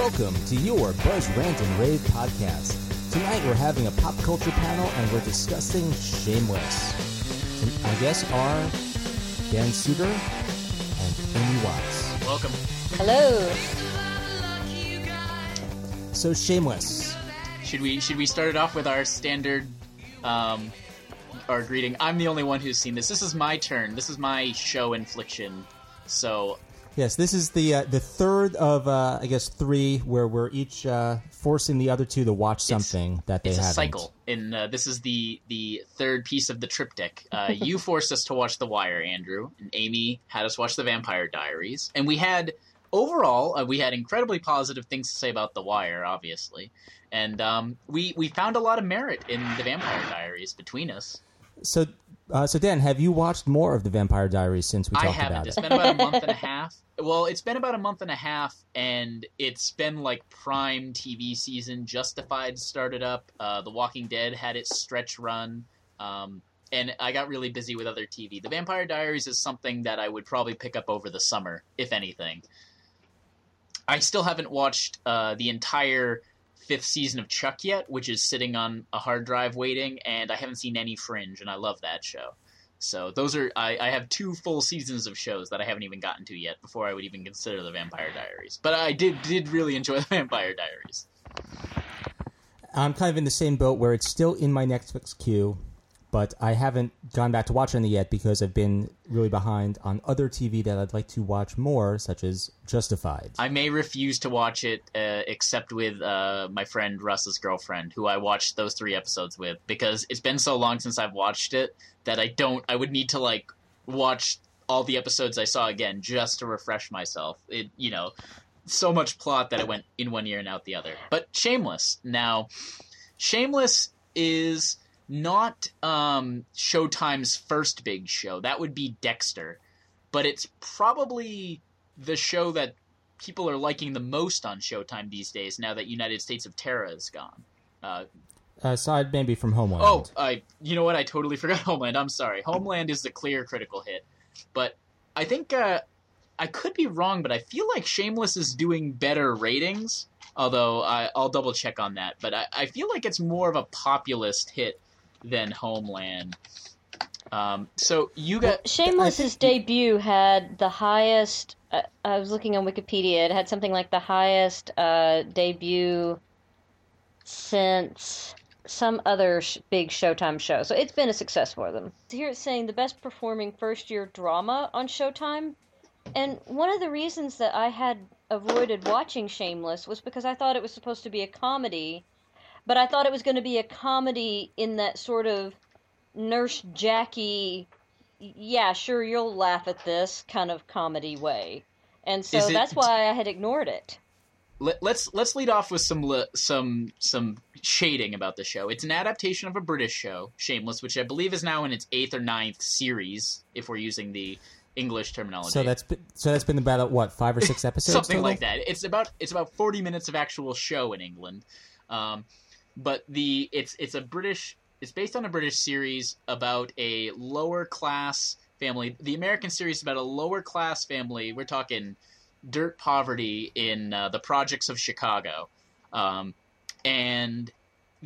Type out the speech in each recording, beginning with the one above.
Welcome to your Buzz Rant and Rave podcast. Tonight we're having a pop culture panel and we're discussing Shameless. And our guests are Dan Suter and Amy Watts. Welcome. Hello. So Shameless. Should we should we start it off with our standard um our greeting? I'm the only one who's seen this. This is my turn. This is my show infliction. So Yes, this is the uh, the third of uh, I guess three where we're each uh, forcing the other two to watch something that they it's a haven't. cycle. And uh, this is the the third piece of the triptych. Uh, you forced us to watch The Wire, Andrew, and Amy had us watch The Vampire Diaries, and we had overall uh, we had incredibly positive things to say about The Wire, obviously, and um, we we found a lot of merit in The Vampire Diaries between us. So, uh, so Dan, have you watched more of the Vampire Diaries since we talked about it? I haven't. It's it? been about a month and a half. Well, it's been about a month and a half, and it's been like prime TV season. Justified started up. Uh, the Walking Dead had its stretch run. Um, and I got really busy with other TV. The Vampire Diaries is something that I would probably pick up over the summer, if anything. I still haven't watched uh, the entire fifth season of Chuck yet, which is sitting on a hard drive waiting, and I haven't seen any Fringe, and I love that show. So those are I, I have two full seasons of shows that I haven't even gotten to yet before I would even consider the Vampire Diaries. But I did did really enjoy the Vampire Diaries. I'm kind of in the same boat where it's still in my Netflix queue, but I haven't gone back to watch any yet because I've been really behind on other TV that I'd like to watch more, such as Justified. I may refuse to watch it uh, except with uh, my friend Russ's girlfriend, who I watched those three episodes with, because it's been so long since I've watched it that I don't. I would need to like watch all the episodes I saw again just to refresh myself. It you know so much plot that it went in one ear and out the other. But Shameless now, Shameless is not um, Showtime's first big show. That would be Dexter, but it's probably the show that people are liking the most on Showtime these days. Now that United States of Tara is gone. Uh, Aside maybe from Homeland. oh, I you know what? I totally forgot Homeland. I'm sorry. Homeland is the clear critical hit, but I think uh, I could be wrong, but I feel like Shameless is doing better ratings. Although I, I'll double check on that, but I, I feel like it's more of a populist hit than Homeland. Um, so you got Shameless's debut had the highest. Uh, I was looking on Wikipedia. It had something like the highest uh, debut since some other sh- big Showtime show. So it's been a success for them. Here it's saying the best performing first year drama on Showtime. And one of the reasons that I had avoided watching Shameless was because I thought it was supposed to be a comedy, but I thought it was going to be a comedy in that sort of Nurse Jackie, yeah, sure, you'll laugh at this kind of comedy way. And so it- that's why I had ignored it. let, let's let's lead off with some some some shading about the show. It's an adaptation of a British show, Shameless, which I believe is now in its eighth or ninth series, if we're using the English terminology. So that's been, so that's been about what five or six episodes, something total? like that. It's about it's about forty minutes of actual show in England, um, but the it's it's a British. It's based on a British series about a lower class family. The American series is about a lower class family. We're talking dirt poverty in uh, the projects of Chicago, um, and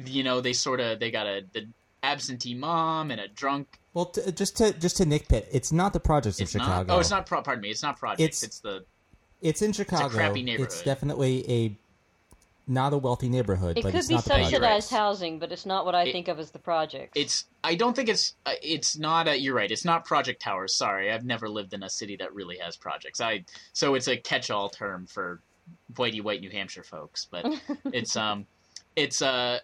you know they sort of they got a the absentee mom and a drunk. Well, t- just to just to nitpick, it's not the projects of It's Chicago. not. Oh, it's not. Pardon me. It's not projects. It's- It's, the It's in Chicago. crappy neighborhood. It's definitely a not a wealthy neighborhood, It but could it's be not the subsidized- housing, but it's not what I It- think of as the project. it's i don't think it's uh, it's not a, you're right it's not project towers sorry i've never lived in a city that really has projects. I so it's a catch-all term for whitey white new hampshire folks but it's um it's uh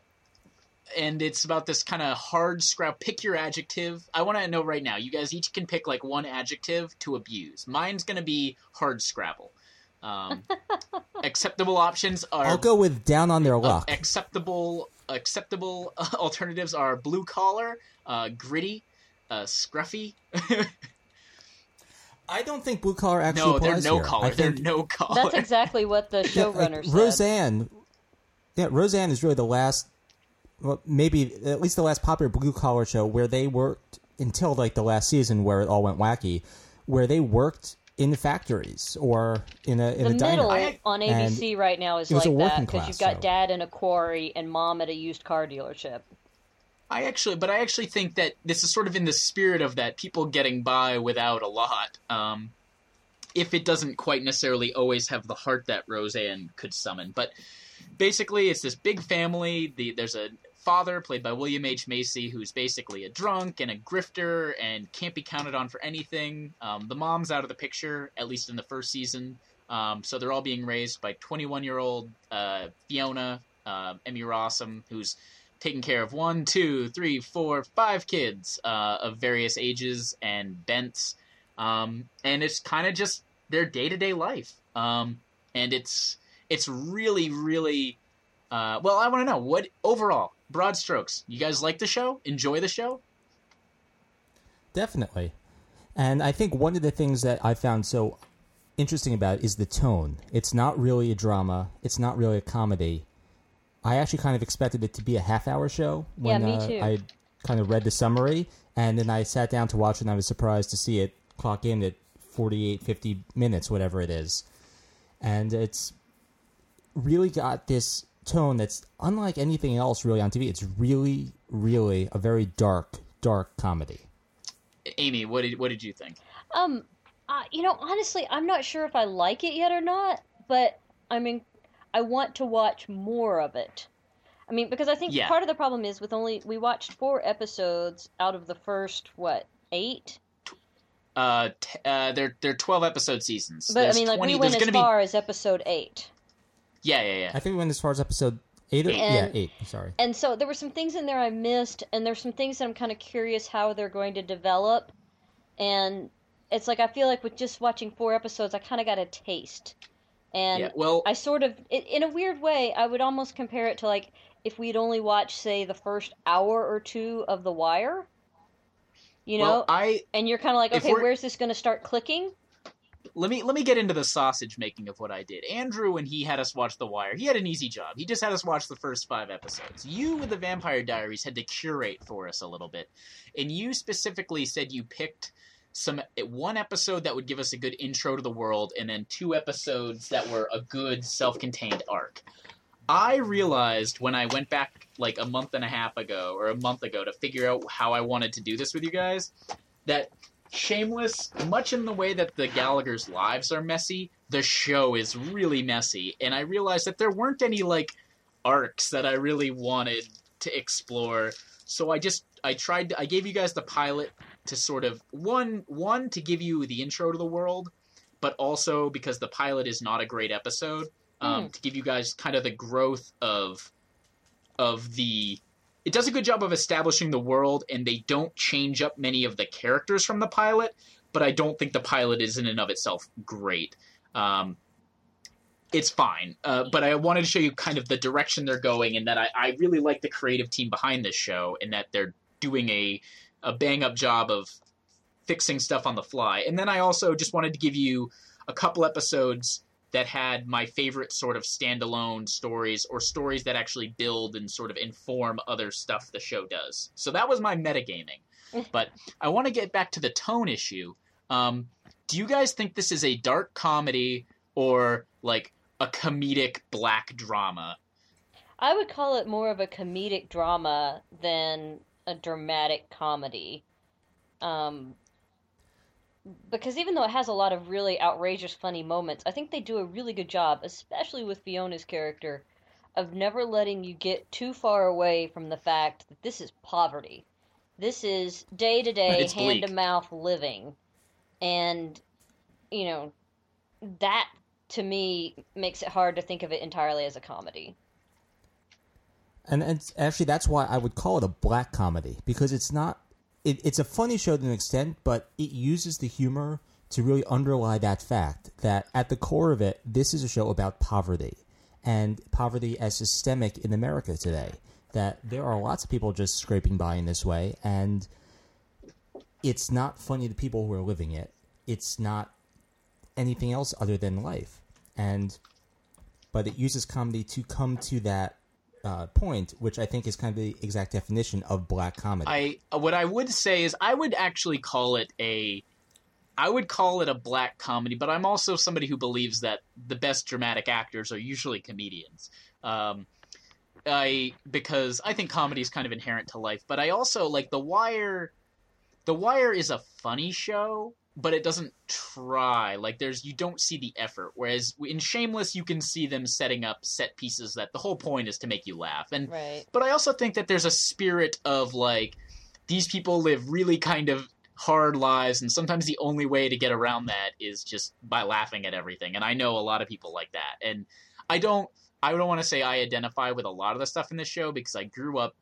and it's about this kind of hard scrap pick your adjective. I want to know right now you guys each can pick like one adjective to abuse. Mine's going to be hard scrabble um, acceptable options are I'll go with down on their uh, luck. acceptable acceptable uh, alternatives are blue collar, uh, gritty, uh, scruffy. I don't think blue collar actually no, they're applies no here. collar. I They're think no collar. That's exactly what the Yeah, like, showrunner said. Roseanne. Yeah, Roseanne is really the last, well, maybe at least the last popular blue collar show where they worked until like the last season where it all went wacky, where they worked in the factories or in a in the a diner. middle I- on ABC right now is like a that because you've got show. dad in a quarry and mom at a used car dealership. I actually, but I actually think that this is sort of in the spirit of that people getting by without a lot. Um, if it doesn't quite necessarily always have the heart that Roseanne could summon, but basically, it's this big family. The, there's a father played by William H Macy who's basically a drunk and a grifter and can't be counted on for anything. Um, the mom's out of the picture, at least in the first season. Um, so they're all being raised by 21 year old uh, Fiona uh, Emmy Rossum, who's taking care of one, two, three, four, five kids uh, of various ages and bents, um, and it's kind of just their day to day life. Um, and it's it's really really uh, well. I want to know what overall broad strokes. You guys like the show? Enjoy the show? Definitely. And I think one of the things that I found so interesting about it is the tone. It's not really a drama, it's not really a comedy. I actually kind of expected it to be a half hour show Yeah, when me uh. I kind of read the summary and then I sat down to watch it and I was surprised to see it clock in at 48 50 minutes whatever it is. And it's really got this tone that's unlike anything else really on TV. It's really really a very dark dark comedy. Amy, what did what did you think? Um, uh, you know, honestly, I'm not sure if I like it yet or not, but I mean, I want to watch more of it. I mean, because I think Yeah. part of the problem is with only we watched four episodes out of the first what eight, Uh, t- uh, they're they're twelve episode seasons. but There's I mean, like 20 we went as gonna far as episode eight. Be, yeah, yeah, yeah. I think we went as far as episode eight. Or, yeah, eight. Sorry. And so there were some things in there I missed, and there's some things that I'm kind of curious how they're going to develop. And it's like I feel like with just watching four episodes, I kind of got a taste. And yeah. Well, I sort of, i- in a weird way, I would almost compare it to like if we'd only watched, say, the first hour or two of The Wire. You know, well, I and you're kind of like, okay, where's this going to start clicking? Let me let me get into the sausage making of what I did. Andrew, when he had us watch The Wire, he had an easy job. He just had us watch the first five episodes. You, with the Vampire Diaries, had to curate for us a little bit, and you specifically said you picked some one episode that would give us a good intro to the world, and then two episodes that were a good self-contained arc. I realized when I went back like a month and a half ago or a month ago to figure out how I wanted to do this with you guys that Shameless, much in the way that the Gallagher's lives are messy, the show is really messy. And I realized that there weren't any like arcs that I really wanted to explore. So I just I tried to, I gave you guys the pilot to sort of one one to give you the intro to the world, but also because the pilot is not a great episode, um, to give you guys kind of the growth of of the it does a good job of establishing the world and they don't change up many of the characters from the pilot but i don't think the pilot is in and of itself great. Um, it's fine. Uh, but i wanted to show you kind of the direction they're going and that I, I really like the creative team behind this show and that they're doing a, a bang up job of fixing stuff on the fly. And then i also just wanted to give you a couple episodes that had my favorite sort of standalone stories or stories that actually build and sort of inform other stuff the show does. So that was my metagaming. but I want to get back to the tone issue. Um, do you guys think this is a dark comedy or like a comedic black drama? I would call it more of a comedic drama than a dramatic comedy. Um, because even though it has a lot of really outrageous, funny moments, I think they do a really good job, especially with Fiona's character, of never letting you get too far away from the fact that this is poverty. This is day to day, hand to mouth living. And, you know, that to me makes it hard to think of it entirely as a comedy. And, and actually, that's why I would call it a black comedy because it's not. It, it's a funny show to an extent, but it uses the humor to really underlie that fact that at the core of it, this is a show about poverty and poverty as systemic in America today. That there are lots of people just scraping by in this way, and it's not funny to people who are living it. It's not anything else other than life, and but it uses comedy to come to that uh, point, which I think is kind of the exact definition of black comedy. I what I would say is I would actually call it a I would call it a black comedy, but I'm also somebody who believes that the best dramatic actors are usually comedians. Um, I because I think comedy is kind of inherent to life, but I also like The Wire. The Wire is a funny show, but it doesn't try. Like there's you don't see the effort. Whereas in Shameless, you can see them setting up set pieces that the whole point is to make you laugh. And Right. but I also think that there's a spirit of like these people live really kind of hard lives, and sometimes the only way to get around that is just by laughing at everything. And I know a lot of people like that. And I don't I don't want to say I identify with a lot of the stuff in this show because I grew up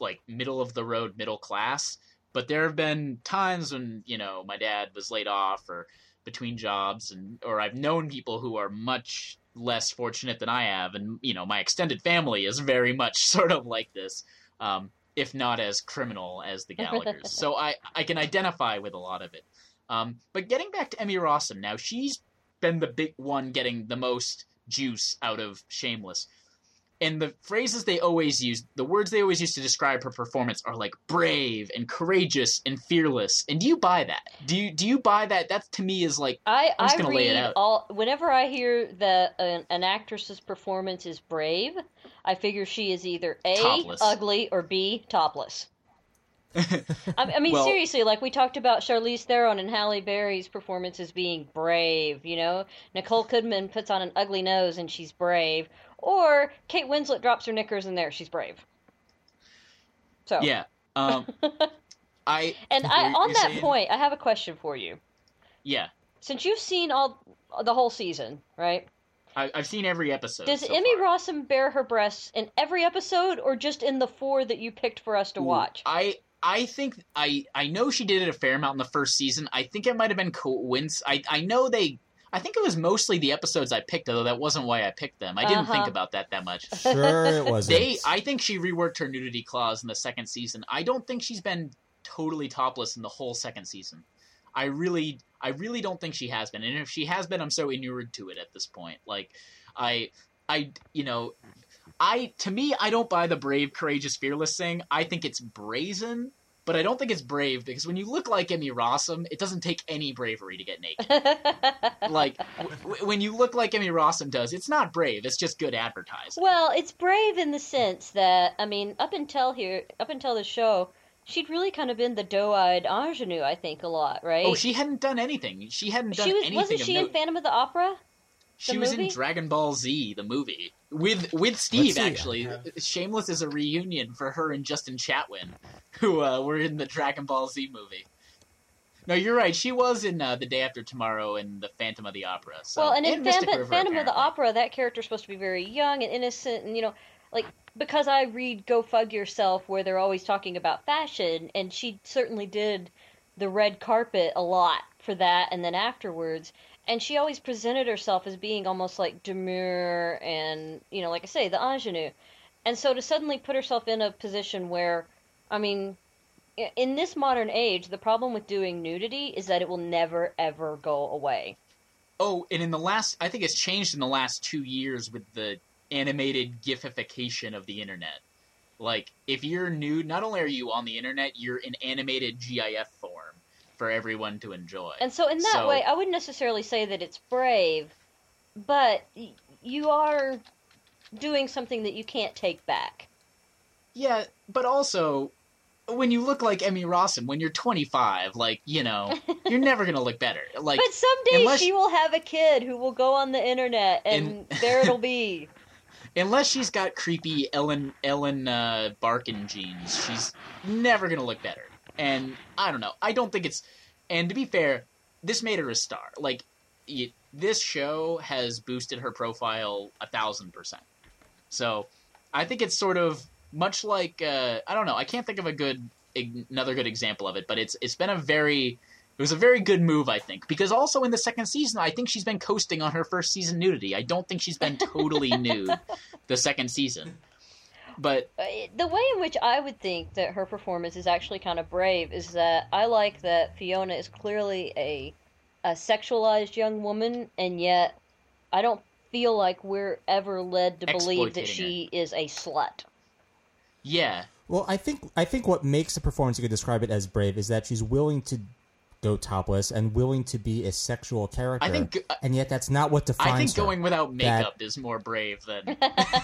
like middle of the road, middle class. But there have been times when you know my dad was laid off or between jobs, and or I've known people who are much less fortunate than I have, and you know my extended family is very much sort of like this, um, if not as criminal as the Gallagher's. so I I can identify with a lot of it. Um, but getting back to Emmy Rossum now, she's been the big one getting the most juice out of Shameless. And the phrases they always use, the words they always use to describe her performance are like brave and courageous and fearless. And do you buy that? Do you do you buy that? That to me is like I, I'm just I gonna lay it out. all whenever I hear that an, an actress's performance is brave, I figure she is either A Topless. ugly or B topless. I, I mean, Well- seriously, like we talked about Charlize Theron and Halle Berry's performances being brave. You know, Nicole Kidman puts on an ugly nose and she's brave, or Kate Winslet drops her knickers in there she's brave. So yeah. Um, I and I on that saying- point, I have a question for you. yeah. Since you've seen all the whole season, right? I, I've seen every episode. Does so Emmy far. Rossum bare her breasts in every episode, or just in the four that you picked for us to Ooh, watch? I I think I I know she did it a fair amount in the first season. I think it might have been coincidence. I I know they. I think it was mostly the episodes I picked, although that wasn't why I picked them. I didn't think Uh-huh. about that that much. Sure, it wasn't. They, I think she reworked her nudity clause in the second season. I don't think she's been totally topless in the whole second season. I really, I really don't think she has been. And if she has been, I'm so inured to it at this point. Like, I, I, you know, I to me, I don't buy the brave, courageous, fearless thing. I think it's brazen, but I don't think it's brave because when you look like Emmy Rossum, it doesn't take any bravery to get naked. like w- w- when you look like Emmy Rossum does, it's not brave. It's just good advertising. well, it's brave in the sense that I mean, up until here, up until the show, she'd really kind of been the doe-eyed ingenue. I think a lot, right? Oh, she hadn't done anything. She hadn't done She was anything wasn't she in note. Phantom of the Opera? She the was in? Dragon Ball Z, the movie, with with Steve. see. Actually, Shameless is a reunion for her and Justin Chatwin, who uh, were in the Dragon Ball Z movie. No, you're right. She was in uh, the Day After Tomorrow and the Phantom of the Opera. So, well, and in Phantom, River, Phantom of the. Opera, that character's supposed to be very young and innocent, and you know, like because I read Go Fug Yourself, where they're always talking about fashion, and she certainly did the red carpet a lot for that, and then afterwards, and she always presented herself as being almost like demure and you know, like I say, the ingenue, and so to suddenly put herself in a position where, I mean. In this modern age, the problem with doing nudity is that it will never ever go away. Oh, and in the last, I think it's changed in the last two years with the animated gifification of the internet. Like, if you're nude, not only are you on the internet, you're in animated GIF form for everyone to enjoy. And so, in that So- way, I wouldn't necessarily say that it's brave, but y- you are doing something that you can't take back. Yeah, but also, when you look like Emmy Rossum, when you're 25, like, you know, you're never going to look better. Like, But someday unless- she will have a kid who will go on the internet, and there it'll be. unless she's got creepy Ellen Ellen uh, Barkin genes, she's never gonna look better. And I don't know. I don't think it's. And to be fair, this made her a star. Like it, this show has boosted her profile a thousand percent. So I think it's sort of much like uh, I don't know. I can't think of a good another good example of it, but it's it's been a very it was a very good move, I think, because also in the second season, I think she's been coasting on her first season nudity. I don't think she's been totally nude the second season. But Uh, The way in which I would think that her performance is actually kind of brave is that I like that Fiona is clearly a a sexualized young woman, and yet I don't feel like we're ever led to believe that Exploitating she is a slut. yeah, Well, I think I think what makes the performance you could describe it as brave is that she's willing to go topless and willing to be a sexual character. I think uh, and yet that's not what defines. I think her. going without makeup is more brave than,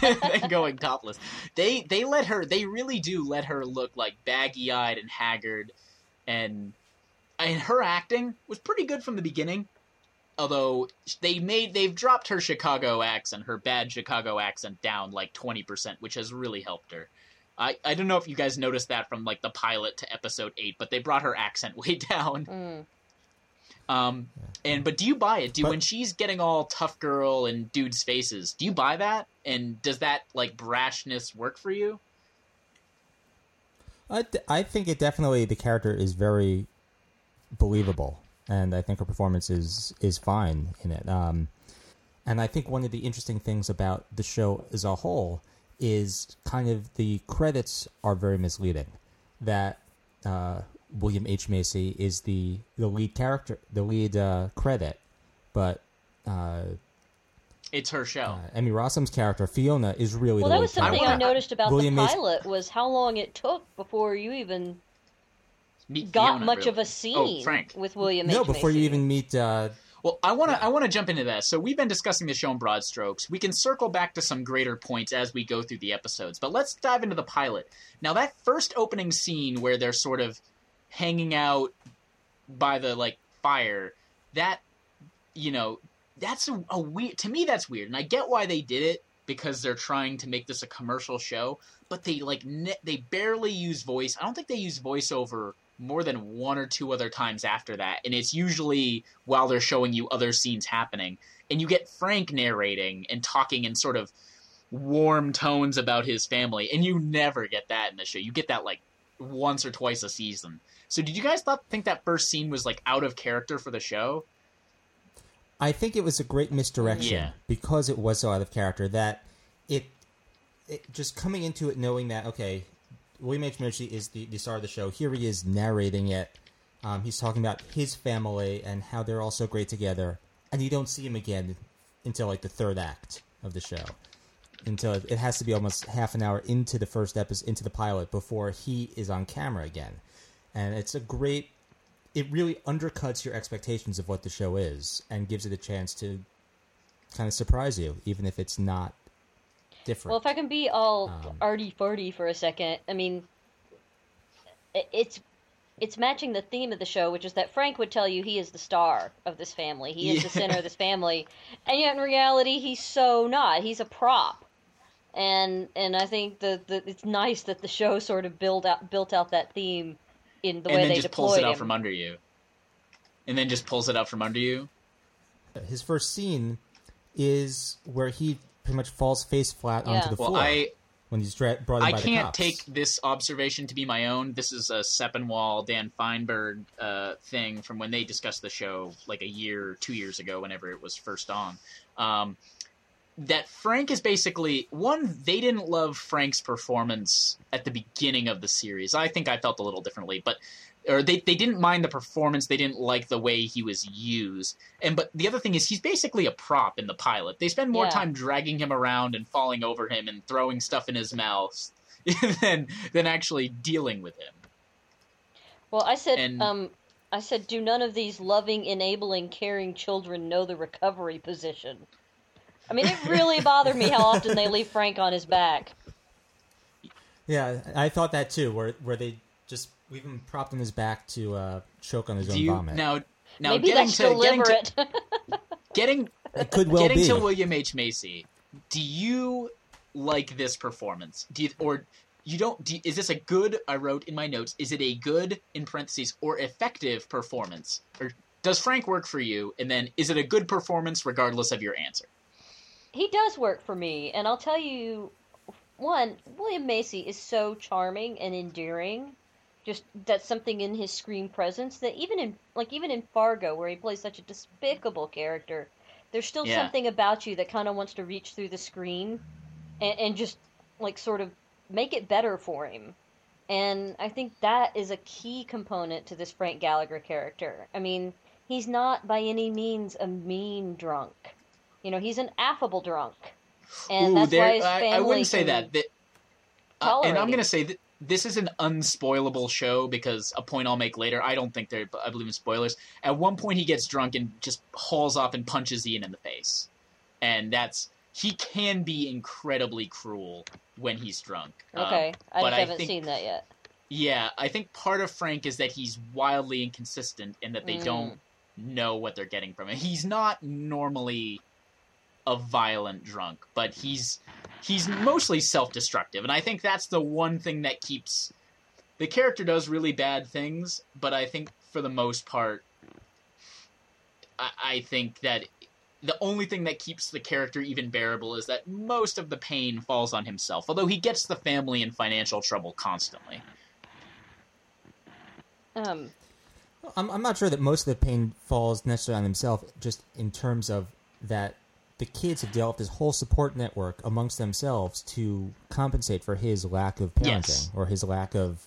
than going topless. They they let her. They really do let her look like baggy eyed and haggard, and and her acting was pretty good from the beginning. Although they made they've dropped her Chicago accent, her bad Chicago accent down like twenty percent, which has really helped her. I, I don't know if you guys noticed that from like the pilot to episode eight, but they brought her accent way down. Mm. Um, and but do you buy it? Do But- when she's getting all tough girl and dudes' faces, do you buy that? And does that like brashness work for you? I, I think it definitely the character is very believable, and I think her performance is is fine in it. Um, and I think one of the interesting things about the show as a whole is kind of the credits are very misleading. That uh, William H Macy is the the lead character, the lead uh, credit, but uh, It's her show. uh, Emmy Rossum's character Fiona is really Well, the that lead was something character. I, noticed about William the Mason- pilot was how long it took before you even Meet got Fiona, much really. of a Oh, scene Frank. with William H. No, H. before you even meet uh, Well, I want to I want to jump into that. So we've been discussing the show in broad strokes. We can circle back to some greater points as we go through the episodes. But let's dive into the pilot. Now that first opening scene where they're sort of hanging out by the like fire, that you know, that's a, a weird to me that's weird. And I get why they did it because they're trying to make this a commercial show, but they like ne- they barely use voice. I don't think they use voiceover more than one or two other times after that, and it's usually while they're showing you other scenes happening, and you get Frank narrating and talking in sort of warm tones about his family, and you never get that in the show. You get that like once or twice a season. So, did you guys thought think that first scene was like out of character for the show? I think it was a great misdirection Yeah. because it was so out of character that it, it just coming into it knowing that okay, William H Macy is the, the star of the show. Here he is narrating it. Um, he's talking about his family and how they're all so great together, and you don't see him again until like the third act of the show. Until it, it has to be almost half an hour into the first episode, into the pilot, before he is on camera again, and it's a great it really undercuts your expectations of what the show is and gives it a chance to kind of surprise you, even if it's not different. Well, if I can be all Um, arty farty for a second, I mean, it's it's matching the theme of the show, which is that Frank would tell you he is the star of this family, he is the center of this family, and yet in reality he's so not. He's a prop, and and I think that that it's nice that the show sort of build out built out that theme in the and way then they just pulls it out him. from under you. And then just pulls it out from under you. His first scene is where he pretty much falls face flat Yeah. onto the Well, floor I when he's dra- brought in I by can't cops. take this observation to be my own. This is a Sepinwall, Dan Fienberg uh, thing from when they discussed the show like a year, two years ago, whenever it was first on. Um, that Frank is basically one. They didn't love Frank's performance at the beginning of the series. I think I felt a little differently, but or they, they didn't mind the performance they didn't like the way he was used and but the other thing is he's basically a prop in the pilot they spend more Yeah. time dragging him around and falling over him and throwing stuff in his mouth than than actually dealing with him Well, I said, And- um, I said, do none of these loving, enabling, caring children know the recovery position? I mean, it really bothered me how often they leave Frank on his back. Yeah, I thought that too, where where they just leave him propped on his back to uh, choke on his do own you vomit. now now Maybe getting that's to getting to getting it could well getting be. to William H. Macy do you like this performance? Do you, or you don't do, is this a good I wrote in my notes is it a good in parentheses or effective performance? Or does Frank work for you? And then is it a good performance regardless of your answer? He does work for me, and I'll tell you, one, William Macy is so charming and endearing. Just that's something in his screen presence that even in like even in Fargo, where he plays such a despicable character, there's still Yeah. something about you that kind of wants to reach through the screen and, and just like sort of make it better for him. And I think that is a key component to this Frank Gallagher character. I mean, he's not by any means a mean drunk. You know, he's an affable drunk. And Ooh, that's why his I, family I wouldn't say that, that uh, and I'm going to say that this is an unspoilable show because a point I'll make later. I don't think they're. I believe in spoilers. At one point, he gets drunk and just hauls off and punches Ian in the face, and that's he can be incredibly cruel when he's drunk. Um, Okay, I but I haven't think- seen that yet. yeah, I think part of Frank is that he's wildly inconsistent and that they Mm. don't know what they're getting from him. He's not normally a violent drunk, but he's he's mostly self-destructive, and I think that's the one thing that keeps the character does really bad things, but I think for the most part, I, I think that the only thing that keeps the character even bearable is that most of the pain falls on himself, although he gets the family in financial trouble constantly. Um, I'm, I'm not sure that most of the pain falls necessarily on himself, just in terms of that the kids have developed this whole support network amongst themselves to compensate for his lack of parenting Yes. or his lack of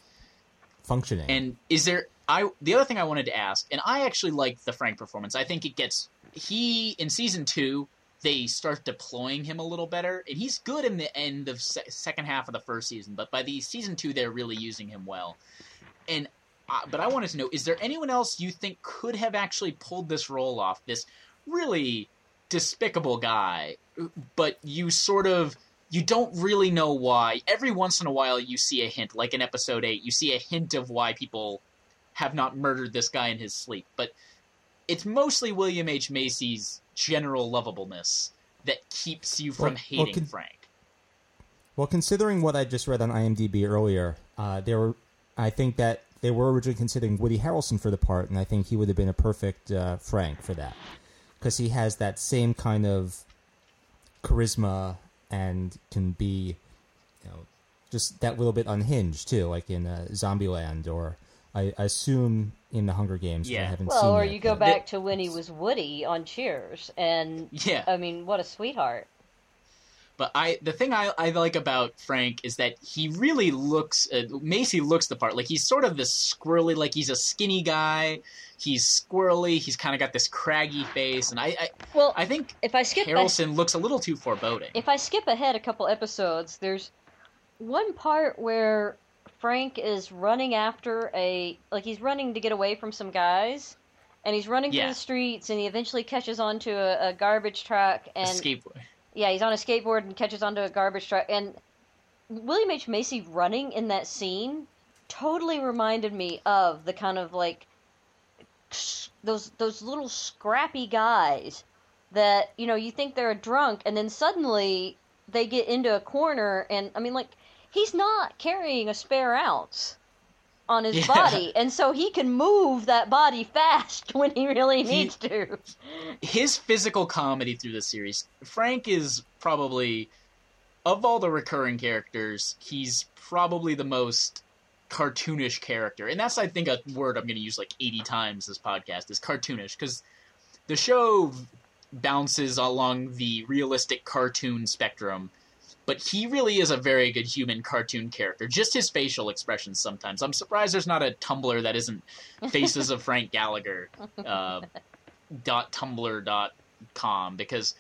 functioning. And is there I the other thing I wanted to ask, and I actually like the Frank performance. I think it gets he in season two they start deploying him a little better, and he's good in the end of se- second half of the first season. But by the season two, they're really using him well. And uh, but I wanted to know: is there anyone else you think could have actually pulled this role off? This really despicable guy, but you sort of you don't really know why. Every once in a while, you see a hint, like in episode eight, you see a hint of why people have not murdered this guy in his sleep. But it's mostly William H Macy's general lovableness that keeps you from Well- well, hating con- Frank. Well, considering what I just read on IMDb earlier, uh, there were, I think that they were originally considering Woody Harrelson for the part, and I think he would have been a perfect uh, Frank for that because he has that same kind of charisma and can be, you know, just that little bit unhinged too, like in uh, Zombieland or I I assume in the Hunger Games. which I Yeah. haven't well, seen or yet, you go but- back to when he was Woody on Cheers, and Yeah. I mean, what a sweetheart. But I, the thing I, I like about Frank is that he really looks. Uh, Macy looks the part. Like he's sort of this squirrely. Like he's a skinny guy. He's squirrely. He's kind of got this craggy face, and I, I, Well, I think if I skip Harrelson looks a little too foreboding. if I skip ahead a couple episodes, there's one part where Frank is running after a like he's running to get away from some guys, and he's running Yeah. through the streets, and he eventually catches onto a, a garbage truck, and Escape. Yeah, he's on a skateboard and catches onto a garbage truck, and William H. Macy running in that scene totally reminded me of the kind of like those those little scrappy guys that you know you think they're a drunk and then suddenly they get into a corner and I mean like he's not carrying a spare ounce on his Yeah. body and so he can move that body fast when he really needs to. his physical comedy through the series, Frank is probably of all the recurring characters, he's probably the most cartoonish character. And that's I think a word I'm going to use like 80 times this podcast is cartoonish cuz the show bounces along the realistic cartoon spectrum. But he really is a very good human cartoon character. Just his facial expressions sometimes. I'm surprised there's not a Tumblr that isn't Faces of Frank Gallagher. Uh, dot tumblr dot com because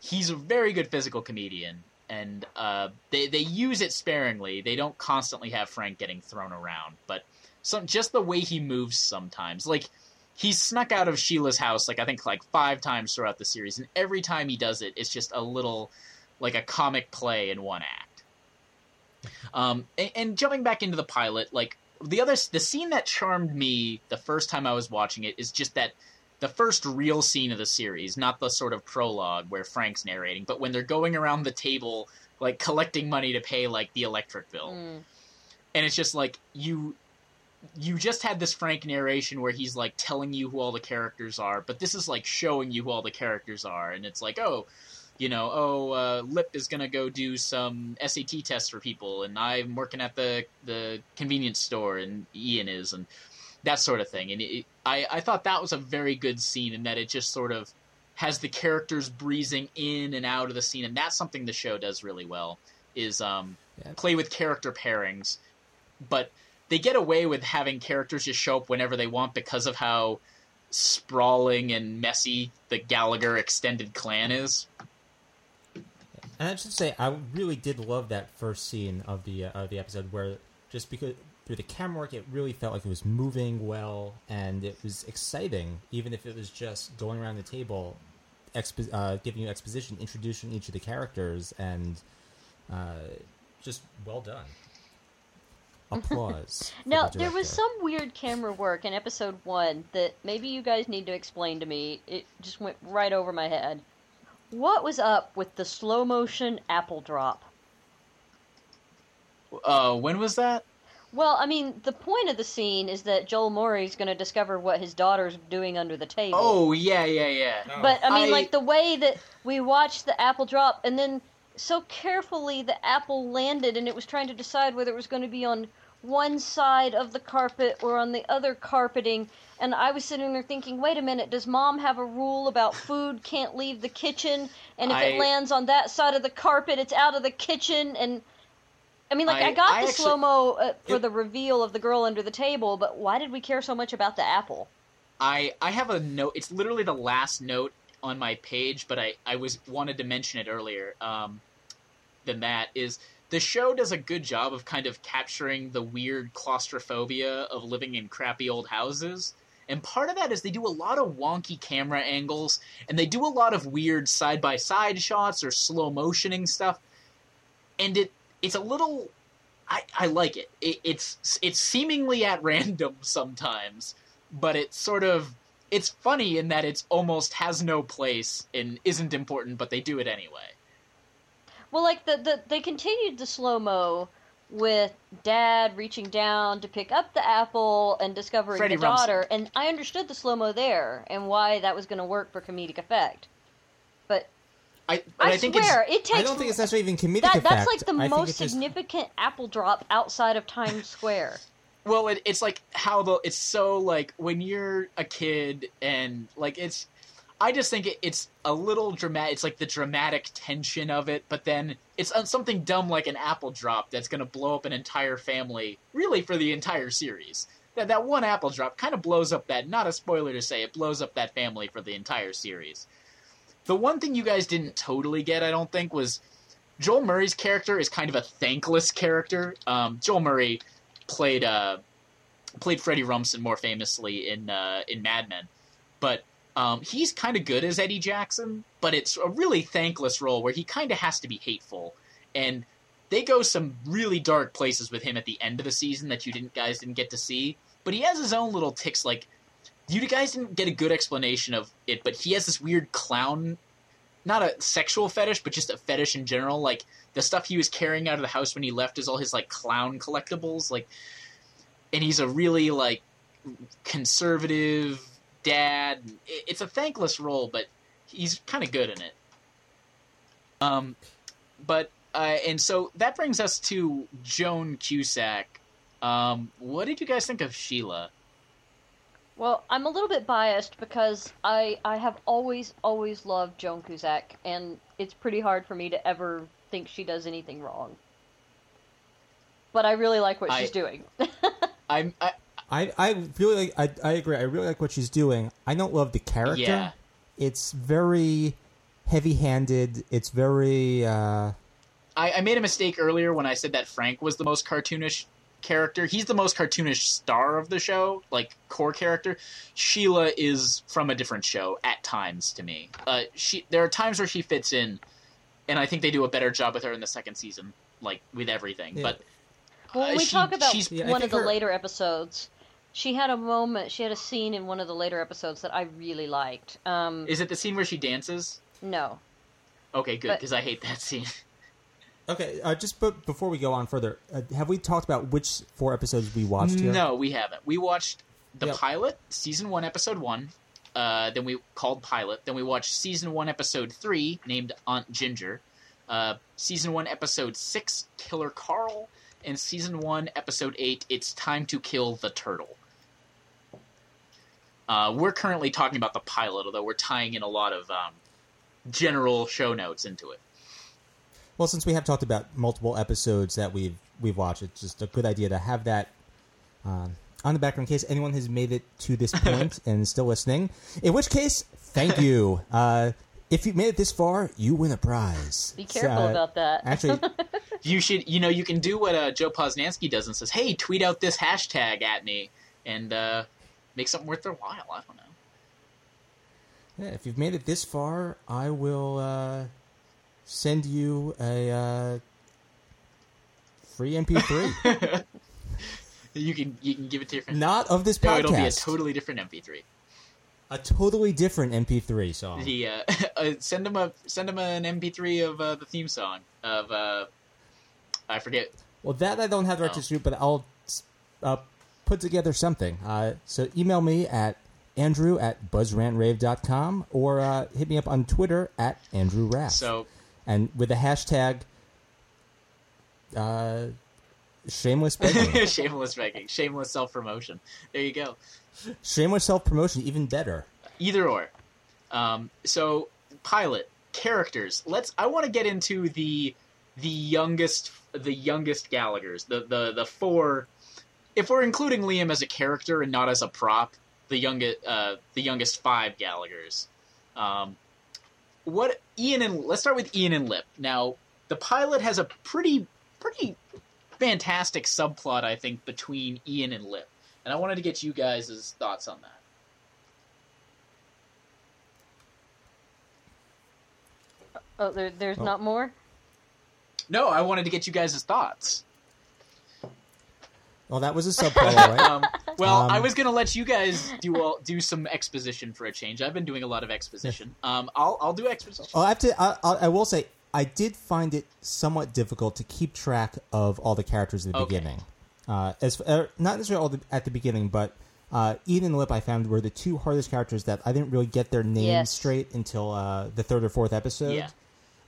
he's a very good physical comedian and uh, they they use it sparingly. They don't constantly have Frank getting thrown around, but some just the way he moves sometimes. Like he's snuck out of Sheila's house like I think like five times throughout the series, and every time he does it, it's just a little like a comic play in one act. Um, and, and jumping back into the pilot, like the other the scene that charmed me the first time I was watching it is just that the first real scene of the series, not the sort of prologue where Frank's narrating, but when they're going around the table like collecting money to pay like the electric bill. Mm. And it's just like you you just had this Frank narration where he's like telling you who all the characters are, but this is like showing you who all the characters are and it's like, "Oh, you know, oh, uh, Lip is gonna go do some SAT tests for people, and I'm working at the the convenience store, and Ian is, and that sort of thing. And it, I I thought that was a very good scene, in that it just sort of has the characters breezing in and out of the scene, and that's something the show does really well. Is um, Yeah. play with character pairings, but they get away with having characters just show up whenever they want because of how sprawling and messy the Gallagher extended clan is. And I should say, I really did love that first scene of the uh, of the episode where just because through the camera work, it really felt like it was moving well and it was exciting, even if it was just going around the table, expo- uh, giving you exposition, introducing each of the characters, and uh, just well done. Applause. Now the there was some weird camera work in episode one that maybe you guys need to explain to me. It just went right over my head. What was up with the slow motion apple drop? Uh, when was that? Well, I mean, the point of the scene is that Joel Murray's going to discover what his daughter's doing under the table. Oh yeah, yeah, yeah. Oh. But I mean, I- like the way that we watched the apple drop, and then so carefully the apple landed, and it was trying to decide whether it was going to be on one side of the carpet or on the other carpeting. And I was sitting there thinking, wait a minute, does mom have a rule about food can't leave the kitchen? And if I- it lands on that side of the carpet, it's out of the kitchen. And I mean, like, I, I- got I the slow mo uh, for It- the reveal of the girl under the table, but why did we care so much about the apple? I I have a note. It's literally the last note on my page, but I I was wanted to mention it earlier. Um, than that is the show does a good job of kind of capturing the weird claustrophobia of living in crappy old houses. And part of that is they do a lot of wonky camera angles, and they do a lot of weird side by side shots or slow motioning stuff. And it it's a little I, I like it. it. It's it's seemingly at random sometimes, but it's sort of it's funny in that it's almost has no place and isn't important, but they do it anyway. Well, like the, the they continued the slow mo with dad reaching down to pick up the apple and discovering Freddie the daughter, and I understood the slow mo there and why that was going to work for comedic effect. But I I, I, think it's swear it takes I don't think it's necessarily even comedic that, effect. that's like the I most it's just- significant apple drop outside of Times Square. Well, it, it's like how the it's so like when you're a kid and like it's. I just think it, it's a little dramatic. It's like the dramatic tension of it, but then it's something dumb like an apple drop that's going to blow up an entire family, really for the entire series. That that one apple drop kind of blows up that. Not a spoiler to say, it blows up that family for the entire series. The one thing you guys didn't totally get, I don't think, was Joel Murray's character is kind of a thankless character. Um, Joel Murray played uh, played Freddie Rumsen more famously in uh, in Mad Men, but um, he's kind of good as Eddie Jackson. But it's a really thankless role where he kind of has to be hateful, and they go some really dark places with him at the end of the season that you didn't guys didn't get to see. But he has his own little ticks. Like you guys didn't get a good explanation of it, but he has this weird clown. Not a sexual fetish, but just a fetish in general. Like the stuff he was carrying out of the house when he left is all his like clown collectibles. Like and he's a really like conservative dad. It's a thankless role, but he's kind of good in it. Um, but uh, and so that brings us to Joan Cusack. Um, what did you guys think of Sheila? Well, I'm a little bit biased because I I have always always loved Joan Cusack, and it's pretty hard for me to ever think she does anything wrong. But I really like what I- she's doing. I'm I, I, I really like, I, I agree. I really like what she's doing. I don't love the character. Yeah. It's very heavy-handed. It's very uh, I I made a mistake earlier when I said that Frank was the most cartoonish character. He's the most cartoonish star of the show, like core character. Sheila is from a different show at times to me. Uh, she there are times where she fits in, and I think they do a better job with her in the second season, like with everything. Yeah. But Well, when Uh, we she- talk about she's- Yeah, one of the her- later episodes, she had a moment, she had a scene in one of the later episodes that I really liked. Um, is it the scene where she dances? no. Okay, good because I hate that scene. okay. Uh, just but before we go on further, uh, have we talked about which four episodes we watched here? No, we haven't. We watched the Yep. pilot, season one, episode one. Uh, then we called pilot. Then we watched season one, episode three, named Aunt Ginger. Uh, season one, episode six, Killer Carl, and season one, episode eight, It's Time to Kill the Turtle. Uh, we're currently talking about the pilot, although we're tying in a lot of um, general show notes into it. Well, since we have talked about multiple episodes that we've we've watched, it's just a good idea to have that um, on the background in case anyone has made it to this point and is still listening. In which case, thank you. Uh, if you made it this far, you win a prize. Be careful Uh, about that. Actually, you should, you know, you can do what uh, Joe Posnanski does and says, "Hey, tweet out this hashtag at me and uh, make something worth their while." I don't know. Yeah, if you've made it this far, I will uh, send you a uh, free MP3. you can you can give it to your friend. Not of this No, podcast. it'll be a totally different MP3. a totally different MP3 song. The uh, uh, send them a send them an MP3 of uh, the theme song of uh, I forget. Well, that I don't have the rights Oh. to shoot, but I'll uh, put together something. Uh, so email me at andrew at buzzrantrave.com or uh, hit me up on Twitter at Andrew Raff. So and with the hashtag uh, shameless begging. shameless begging, shameless self promotion. There you go. shameless self promotion, even better. Either or. Um, so pilot characters. Let's. I want to get into the the youngest the youngest Gallagher's. The the the four. If we're including Liam as a character and not as a prop, the youngest uh, the youngest five Gallagher's. Um, what Ian and let's start with Ian and Lip. Now the pilot has a pretty pretty fantastic subplot I think between Ian and Lip, and I wanted to get you guys' thoughts on that. Oh, there, there's Oh. not more. No, I wanted to get you guys' thoughts. Well, that was a subplot, all right? Um, well, Um, I was gonna let you guys do all, do some exposition for a change. I've been doing a lot of exposition. Um, I'll I'll do exposition. Oh, I have to. I, I, I will say, I did find it somewhat difficult to keep track of all the characters at the Okay. beginning. Uh, as uh, not necessarily all the, at the beginning, but uh, Ian and Lip I found were the two hardest characters that I didn't really get their names Yes. straight until uh, the third or fourth episode. Yeah.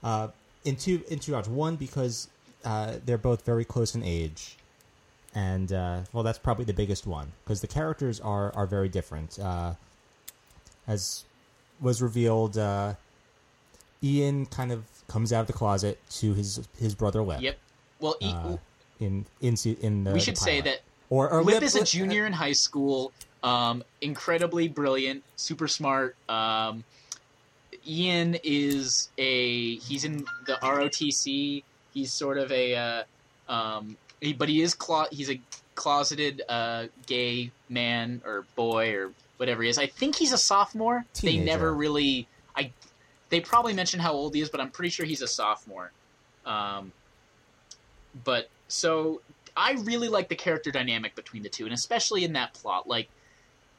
Uh, in two in two rounds. One because uh, they're both very close in age, and uh, well, that's probably the biggest one because the characters are are very different. Uh, as was revealed, uh, Ian kind of comes out of the closet to his his brother Lip. Yep. Well, e- Uh, in in in the we the should say that or, or Lip Lip is a Lip- junior in high school. Um, incredibly brilliant, super smart. Um, Ian is a he's in the ROTC. He's sort of a uh, um, he, but he is clo- he's a closeted uh, gay man or boy or whatever he is. I think he's a sophomore. They never really I they probably mention how old he is, but I'm pretty sure he's a sophomore. Um, but so I really like the character dynamic between the two, and especially in that plot. Like,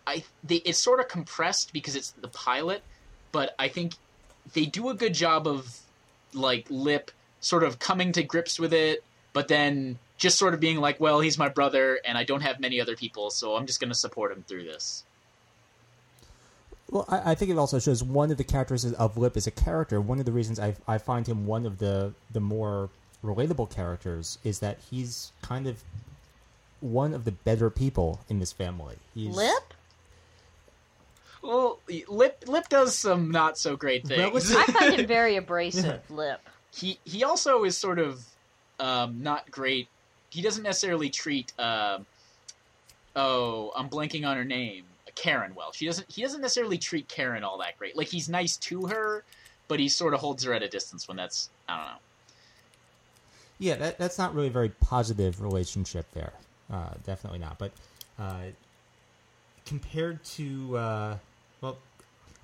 I they, it's sort of compressed because it's the pilot, but I think they do a good job of like Lip sort of coming to grips with it, but then just sort of being like, "Well, he's my brother, and I don't have many other people, so I'm just going to support him through this." Well, I, I think it also shows one of the characteristics of Lip as a character. One of the reasons I I find him one of the the more relatable characters is that he's kind of one of the better people in this family. He's Lip? Well, Lip Lip does some not so great things. I find him very abrasive. Lip. he he also is sort of um, not great. He doesn't necessarily treat. um oh, I'm blanking on her name. Karen well. She doesn't. He doesn't necessarily treat Karen all that great. Like he's nice to her, but he sort of holds her at a distance when that's I don't know. Yeah, that, that's not really a very positive relationship there. Uh, definitely not. But uh, compared to, uh, well,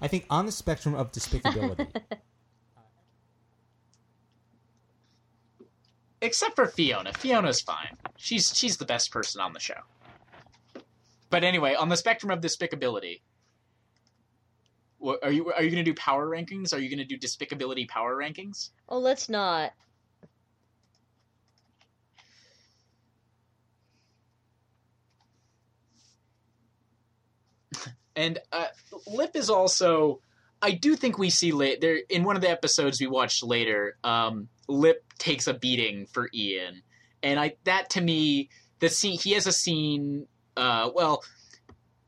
I think on the spectrum of despicability, Except for Fiona. Fiona's fine. She's she's the best person on the show. But anyway, on the spectrum of despicability, what, are you are you going to do power rankings? Are you going to do despicability power rankings? Oh, let's not. And uh, Lip is also. I do think we see late there in one of the episodes we watched later. Um, Lip takes a beating for Ian, and I that to me the scene he has a scene. Uh, well,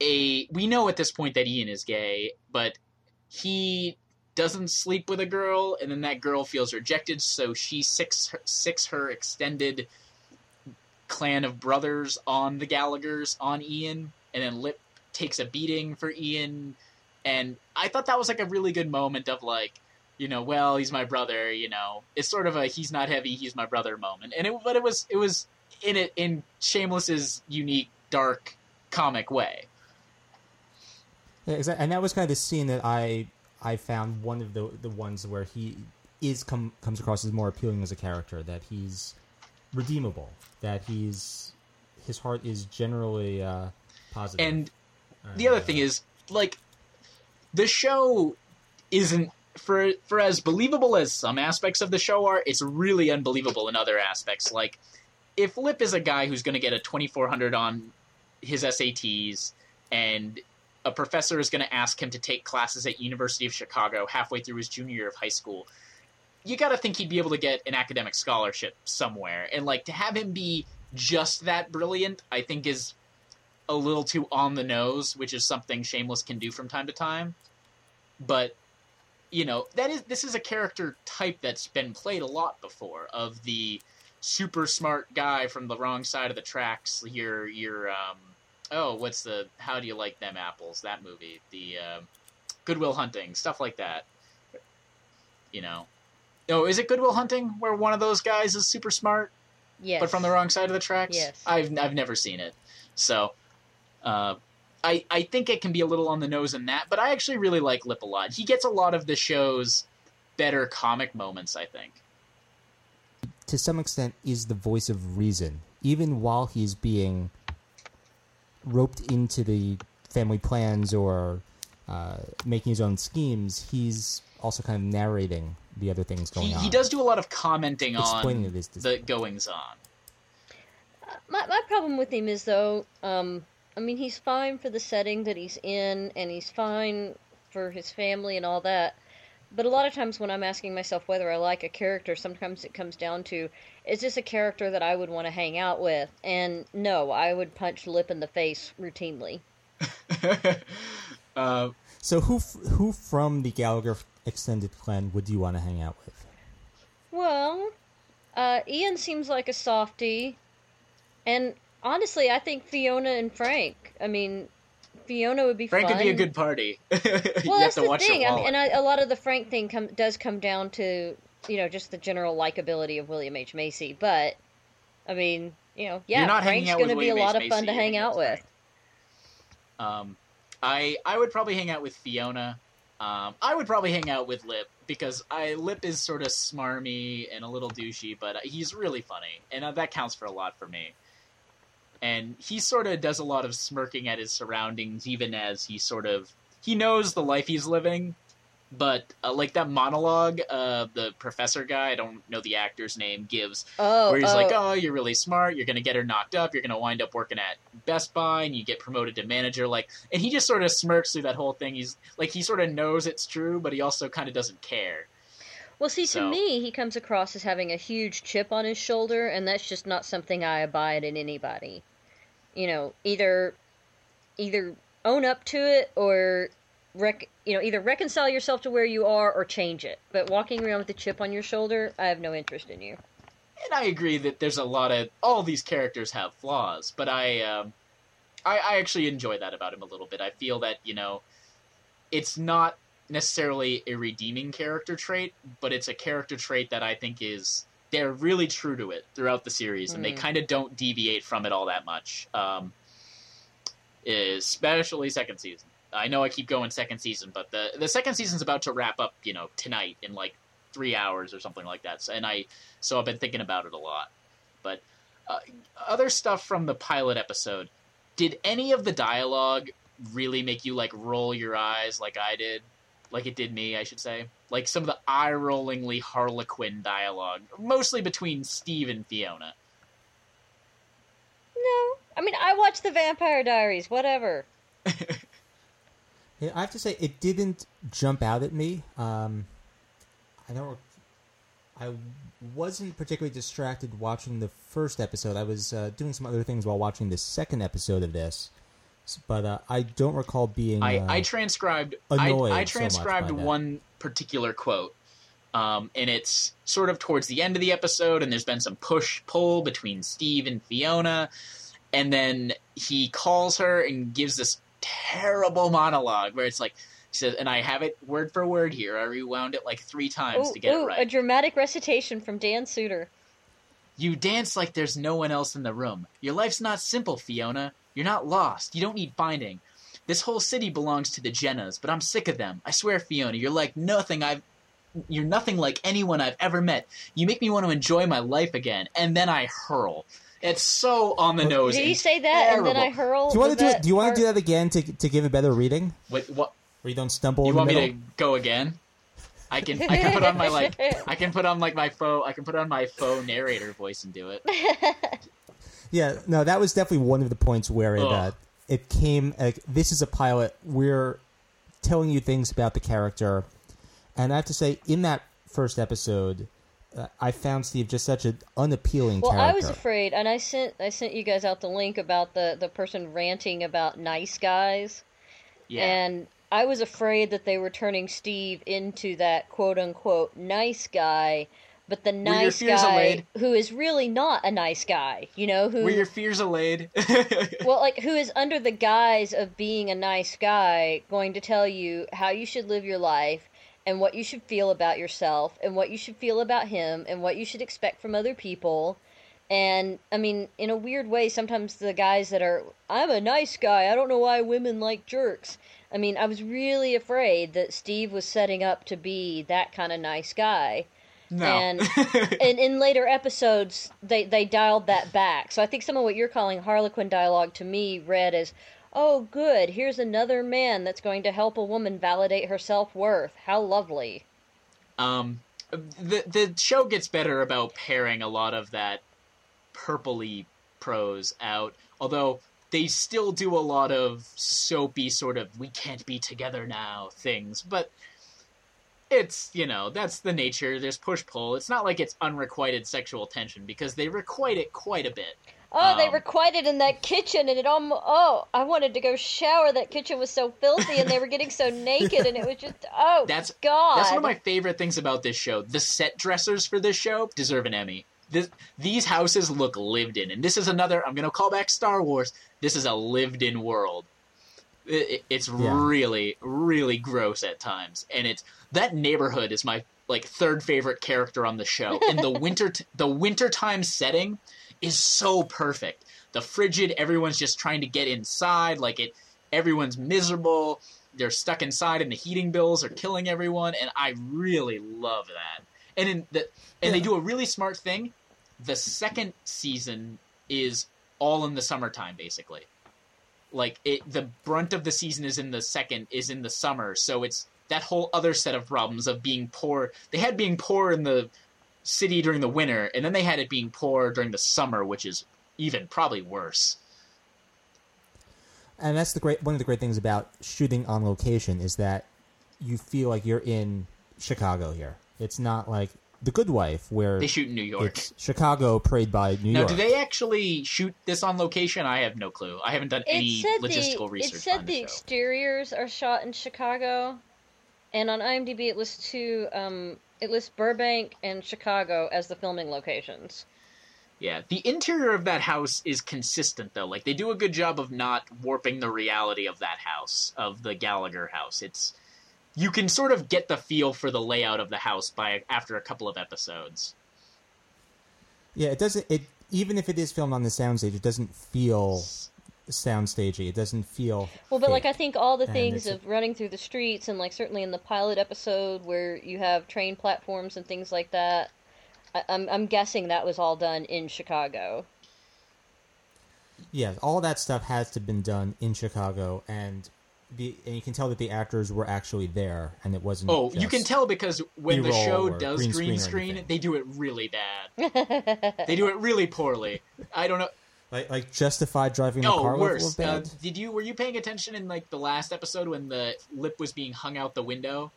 a we know at this point that Ian is gay, but he doesn't sleep with a girl, and then that girl feels rejected, so she sics her, sics her extended clan of brothers on the Gallagher's on Ian, and then Lip takes a beating for Ian, and I thought that was like a really good moment of like, you know, well, he's my brother. You know, it's sort of a he's not heavy, he's my brother moment. And it, but it was it was in it in Shameless's unique dark comic way. Yeah, exactly. And that was kind of the scene that I I found one of the the ones where he is come comes across as more appealing as a character. That he's redeemable. That he's his heart is generally uh, positive. And the other thing is, like, the show isn't for for as believable as some aspects of the show are. It's really unbelievable in other aspects. Like, if Lip is a guy who's going to get a twenty four hundred on his SATs, and a professor is going to ask him to take classes at University of Chicago halfway through his junior year of high school. You got to think he'd be able to get an academic scholarship somewhere, and like to have him be just that brilliant, I think is a little too on the nose, which is something Shameless can do from time to time. But you know, that is this is a character type that's been played a lot before of the super smart guy from the wrong side of the tracks. Your your um oh, what's the how do you like them apples? That movie, the uh, Good Will Hunting, stuff like that. You know, oh, is it Good Will Hunting where one of those guys is super smart? Yes. but from the wrong side of the tracks. Yes. I've I've never seen it, so uh, I I think it can be a little on the nose in that. But I actually really like Lip a lot. He gets a lot of the show's better comic moments. I think. to some extent is the voice of reason, even while he's being roped into the family plans or uh, making his own schemes. He's also kind of narrating the other things going He, on. he does do a lot of commenting Explaining on it is dis- the goings on. My my problem with him is though, um, I mean, he's fine for the setting that he's in, and he's fine for his family and all that. But a lot of times when I'm asking myself whether I like a character, sometimes it comes down to is this a character that I would want to hang out with? And no, I would punch Lip in the face routinely. uh, So who f- who from the Gallagher extended clan would you want to hang out with? Well, uh, Ian seems like a softie, and honestly, I think Fiona and Frank. I mean, Fiona would be Frank fun. could be a good party. you Well, have that's to the thing. I mean, and I, a lot of the Frank thing come, does come down to you know just the general likability of William H Macy. But I mean, you know, yeah, Frank's going to be a lot H. of fun Macy, to hang out with with. Frank. Um, I I would probably hang out with Fiona. Um, I would probably hang out with Lip because I Lip is sort of smarmy and a little douchey, but he's really funny, and uh, that counts for a lot for me. And he sort of does a lot of smirking at his surroundings, even as he sort of he knows the life he's living, but uh, like that monologue, uh, the professor guy, I don't know the actor's name, gives Oh, where he's oh, like, "Oh, you're really smart. You're gonna get her knocked up. You're gonna wind up working at Best Buy, and you get promoted to manager." Like, and he just sort of smirks through that whole thing. He's like, he sort of knows it's true, but he also kind of doesn't care. Well, see, to So- me, he comes across as having a huge chip on his shoulder, and that's just not something I abide in anybody. You know, either either own up to it or rec- you know, either reconcile yourself to where you are or change it. But walking around with a chip on your shoulder, I have no interest in you. And I agree that there's a lot of all these characters have flaws, but I, um, I, I actually enjoy that about him a little bit. I feel that you know, it's not necessarily a redeeming character trait, but it's a character trait that I think is they're really true to it throughout the series, and they Mm. kind of don't deviate from it all that much. Um, especially second season. I know I keep going second season, but the the second season's about to wrap up, you know, tonight in like three hours or something like that. So, and I so I've been thinking about it a lot. But uh, other stuff from the pilot episode. Did any of the dialogue really make you like roll your eyes like I did? Like it did me, I should say. Like some of the eye-rollingly Harlequin dialogue, mostly between Steve and Fiona. No, I mean, I watched the Vampire Diaries. Whatever. Yeah, I have to say it didn't jump out at me. Um, I don't. I wasn't particularly distracted watching the first episode. I was uh, doing some other things while watching the second episode of this, S- but uh, I don't recall being. I, uh, I transcribed I, annoyed I so much transcribed by that. one particular quote, um, and it's sort of towards the end of the episode, and there's been some push pull between Steve and Fiona, and then he calls her and gives this terrible monologue where it's like, He says, and I have it word for word here. I rewound it like three times Ooh, to get ooh, it right. a dramatic recitation from Dan Suter. You dance like there's no one else in the room. Your life's not simple, Fiona. You're not lost. You don't need finding. This whole city belongs to the Jennas, but I'm sick of them. I swear, Fiona, you're like nothing I've. You're nothing like anyone I've ever met. You make me want to enjoy my life again, and then I hurl. It's so on the nose. Did and he say that and then I hurl? Do you want to do it? that Do you want to do that again to to give a better reading, Wait, what? where you don't stumble? You in the want me to go again? I can. I can put on my like. I can put on like my faux. I can put on my faux narrator voice and do it. Yeah, no, that was definitely one of the points where it uh, it came. Like, this is a pilot. We're telling you things about the character, and I have to say, in that first episode, uh, I found Steve just such an unappealing Well, character. I was afraid, and I sent I sent you guys out the link about the the person ranting about nice guys, Yeah. and I was afraid that they were turning Steve into that quote unquote nice guy, but the nice guy allayed? who is really not a nice guy, you know, who Were your fears allayed? well, like who is under the guise of being a nice guy going to tell you how you should live your life and what you should feel about yourself and what you should feel about him and what you should expect from other people. And I mean, in a weird way, sometimes the guys that are, I'm a nice guy, I don't know why women like jerks. I mean, I was really afraid that Steve was setting up to be that kind of nice guy. No. And and in later episodes, they they dialed that back. So I think some of what you're calling Harlequin dialogue to me read as, "Oh, good, here's another man that's going to help a woman validate her self worth. How lovely." um, the the show gets better about paring a lot of that purpley prose out. Although they still do a lot of soapy sort of "we can't be together now" things, but. It's you know that's the nature. There's push pull. It's not like it's unrequited sexual tension because they requite it quite a bit. Oh, they Um, requited in that kitchen, and it almost. Oh, I wanted to go shower. That kitchen was so filthy, and they were getting so naked, and it was just. Oh, That's God. That's one of my favorite things about this show. The set dressers for this show deserve an Emmy. This, these houses look lived in, and this is another. I'm going to call back Star Wars. This is a lived-in world. It, it- it's really, really gross at times, and it's that neighborhood is my like third favorite character on the show. And the winter, t- the wintertime setting is so perfect. The frigid, everyone's just trying to get inside. Like it, everyone's miserable. They're stuck inside, and the heating bills are killing everyone. And I really love that. And in the, and they do a really smart thing. The second season is all in the summertime, basically. Like it, the brunt of the season is in the second, is in the summer. So it's that whole other set of problems of being poor. They had being poor in the city during the winter, and then they had it being poor during the summer, which is even probably worse. and that's the great one of the great things about shooting on location is that you feel like you're in Chicago here. It's not like The Good Wife where They shoot in New York. it's Chicago prayed by New Now, York. Now, do they actually shoot this on location? I have no clue. I haven't done any it said logistical the, research It said the the show. exteriors are shot in Chicago, and on IMDb it lists two. Um, it lists Burbank and Chicago as the filming locations. Yeah, the interior of that house is consistent though. Like they do a good job of not warping the reality of that house, of the Gallagher house. It's you can sort of get the feel for the layout of the house by after a couple of episodes. yeah, it doesn't. It even if it is filmed on the soundstage, it doesn't feel soundstagey. It doesn't feel Well, but like I think all the things it's- of running through the streets and like certainly in the pilot episode where you have train platforms and things like that. I, I'm I'm guessing that was all done in Chicago. Yeah, all that stuff has to have been done in Chicago, and the and you can tell that the actors were actually there, and it wasn't. Oh, you can tell because when the show does green green, screen or screen, they do it really bad. they do it really poorly. I don't know. like like justified driving the No, car worse. level Uh, did you were you paying attention in like the last episode when the lip was being hung out the window?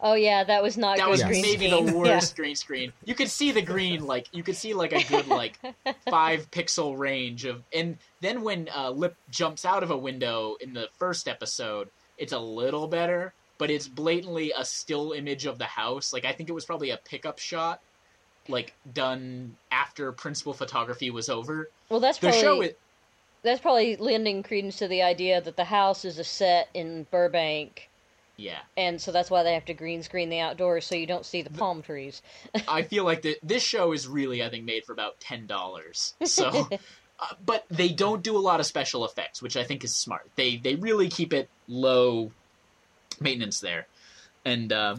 Oh yeah, that was not that was green maybe screen. the Yeah. worst green screen. You could see the green, like you could see like a good like five pixel range of, and then when uh, Lip jumps out of a window in the first episode, it's a little better, but it's blatantly a still image of the house. Like I think it was probably a pickup shot, like done after principal photography was over. Well, that's The probably show that's probably lending credence to the idea that the house is a set in Burbank, Yeah, and so that's why they have to green screen the outdoors so you don't see the palm trees. I feel like the, this show is really, I think, made for about ten dollars. So, uh, but they don't do a lot of special effects, which I think is smart. They they really keep it low maintenance there, and uh,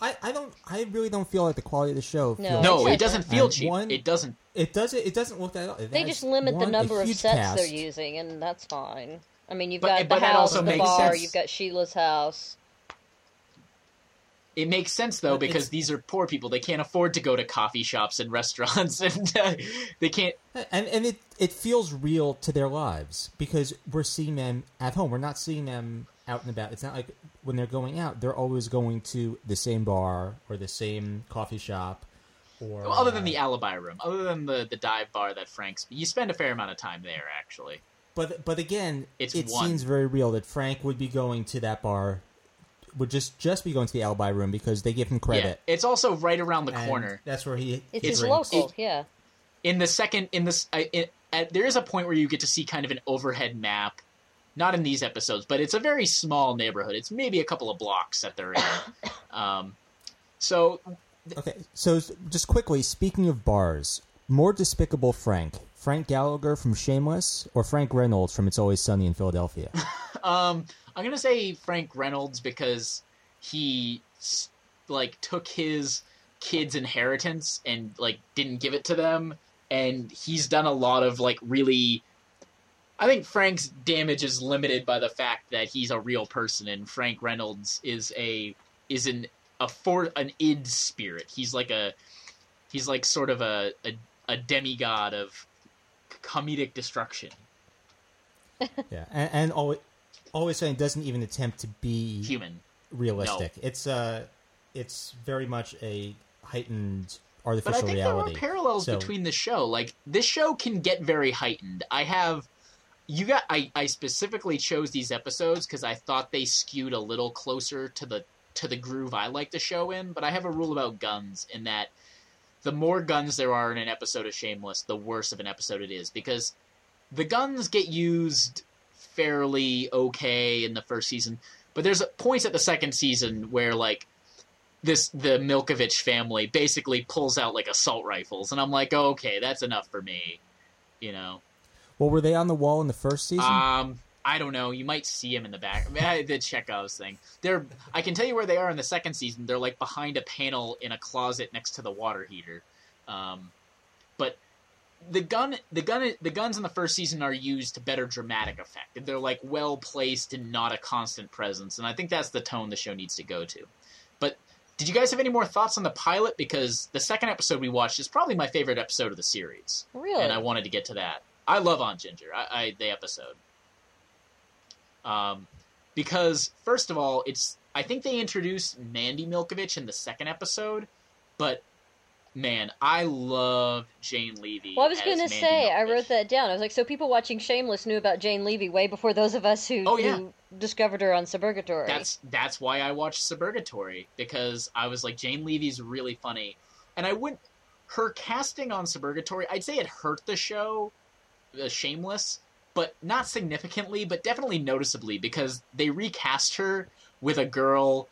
I, I don't I really don't feel like the quality of the show. No. feels no, it doesn't feel And cheap. one- it doesn't. It does it. It doesn't look that. It they just limit the one, a number of sets cast. they're using, and that's fine. I mean, you've But- got but the house, the bar, sense. you've got Sheila's house. It makes sense though because it's- these are poor people. They can't afford to go to coffee shops and restaurants, and uh, they can't. And and it it feels real to their lives because we're seeing them at home. We're not seeing them out and about. It's not like when they're going out, they're always going to the same bar or the same coffee shop. Or Well, other than uh, the alibi room, other than the the dive bar that Frank's, you spend a fair amount of time there actually. But but again, It's it one. seems very real that Frank would be going to that bar, would just just be going to the alibi room because they give him credit. Yeah, it's also right around the and corner. That's where he. It's, he his drinks. local, yeah. in the second in this I in, at, there is a point where you get to see kind of an overhead map not in these episodes but it's a very small neighborhood it's maybe a couple of blocks that they're in um, so Okay, so just quickly, speaking of bars, more despicable Frank, Frank Gallagher from Shameless, or Frank Reynolds from It's Always Sunny in Philadelphia. um, i'm gonna say frank reynolds because he like took his kids inheritance and like didn't give it to them and he's done a lot of like really I think Frank's damage is limited by the fact that he's a real person, and Frank Reynolds is a is an a for an id spirit. He's like a he's like sort of a a, a demigod of comedic destruction. yeah, and, and always, always saying doesn't even attempt to be Human. realistic. It's uh, it's very much a heightened artificial But I think reality. there are parallels So- between the show. Like this show can get very heightened. I have you got I, I specifically chose these episodes because I thought they skewed a little closer to the to the groove I like the show in, but I have a rule about guns in that the more guns there are in an episode of Shameless, the worse of an episode it is because the guns get used fairly okay in the first season, but there's points at the second season where like this the Milkovich family basically pulls out like assault rifles, and I'm like, oh, okay, that's enough for me, you know. well, were they on the wall in the first season? Um, I don't know. You might see them in the back. I mean, I- the Chekhov's thing. They're. I can tell you where they are in the second season. They're like behind a panel in a closet next to the water heater. Um, but the gun, the gun, the guns in the first season are used to better dramatic effect. They're like well placed and not a constant presence. And I think that's the tone the show needs to go to. But did you guys have any more thoughts on the pilot? Because the second episode we watched is probably my favorite episode of the series Really? and I wanted to get to that. I love Aunt Ginger. I, I the episode. Um, because first of all, it's I think they introduced Mandy Milkovich in the second episode, but man, I love Jane Levy. Well, I was going to say, I wrote that down. I was like, so people watching Shameless knew about Jane Levy way before those of us who, Oh, yeah. who discovered her on Suburgatory. That's that's why I watched Suburgatory because I was like Jane Levy's really funny, and I wouldn't her casting on Suburgatory. I'd say it hurt the show, uh, Shameless, but not significantly, but definitely noticeably because they recast her with a girl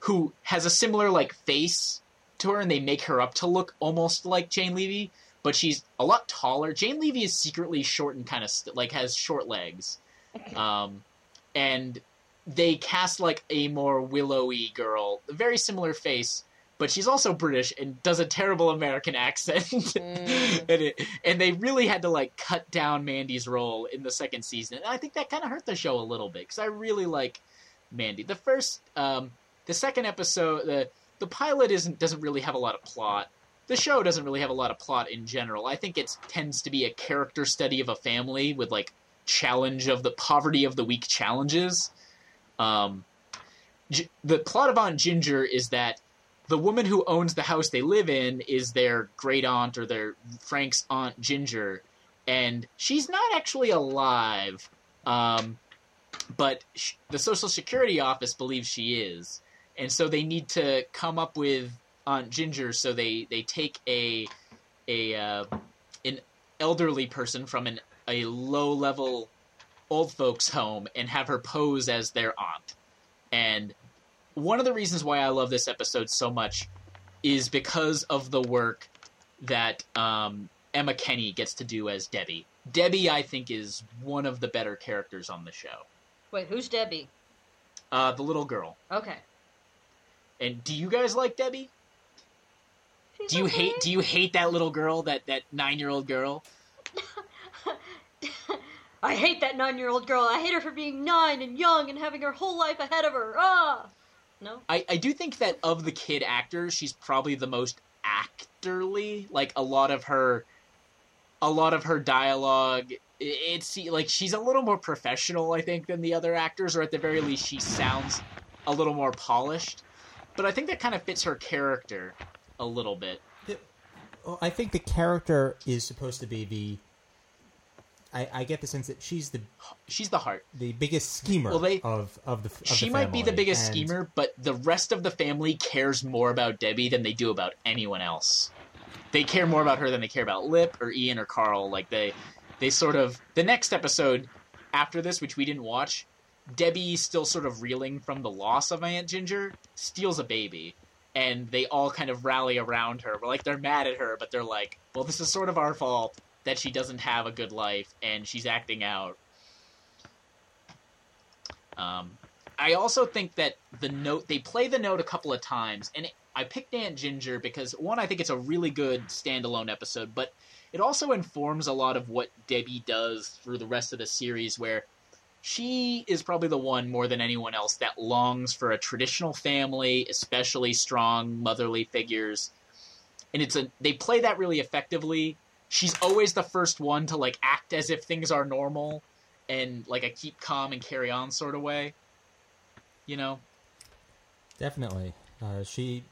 who has a similar like face to her, and they make her up to look almost like Jane Levy, but she's a lot taller. Jane Levy is secretly short and kind of st- like has short legs. Um, and they cast like a more willowy girl, very similar face, but she's also British and does a terrible American accent. Mm. and, it, and they really had to like cut down Mandy's role in the second season. And I think that kind of hurt the show a little bit because I really like Mandy. The first, um, the second episode, the the pilot isn't doesn't really have a lot of plot. The show doesn't really have a lot of plot in general. I think it tends to be a character study of a family with like challenge of the poverty of the weak challenges. Um, G- the plot of Aunt Ginger is that the woman who owns the house they live in is their great aunt or their Frank's aunt Ginger, and she's not actually alive. Um, but sh- the Social Security office believes she is, and so they need to come up with Aunt Ginger. So they they take a a uh, an elderly person from an a low level old folks home and have her pose as their aunt and one of the reasons why I love this episode so much is because of the work that um, Emma Kenney gets to do as Debbie. Debbie, I think, is one of the better characters on the show. Wait, who's Debbie? Uh, the little girl. Okay. And do you guys like Debbie? She's Do you okay. hate do you hate that little girl, that that 9-year-old girl? I hate that nine-year-old girl. I hate her for being nine and young and having her whole life ahead of her. Ah. No. I, I do think that of the kid actors, she's probably the most actorly. Like a lot of her, a lot of her dialogue, it's like she's a little more professional, I think, than the other actors, or at the very least, she sounds a little more polished. But I think that kind of fits her character a little bit. Well, I think the character is supposed to be the. I, I get the sense that she's the She's the heart. the biggest schemer Well, they- of of the. Of she the might be the biggest and- schemer, but the rest of the family cares more about Debbie than they do about anyone else. They care more about her than they care about Lip or Ian or Carl. Like they, they sort of the next episode after this, which we didn't watch, Debbie still sort of reeling from the loss of Aunt Ginger, steals a baby, and they all kind of rally around her. Like they're mad at her, but they're like, "Well, this is sort of our fault that she doesn't have a good life and she's acting out." Um, I also think that the note they play the note a couple of times, and I picked Aunt Ginger because one, I think it's a really good standalone episode, but it also informs a lot of what Debbie does through the rest of the series, where she is probably the one more than anyone else that longs for a traditional family, especially strong motherly figures, and it's a they play that really effectively. She's always the first one to like act as if things are normal and like a keep calm and carry on sort of way. You know? Definitely, uh, she,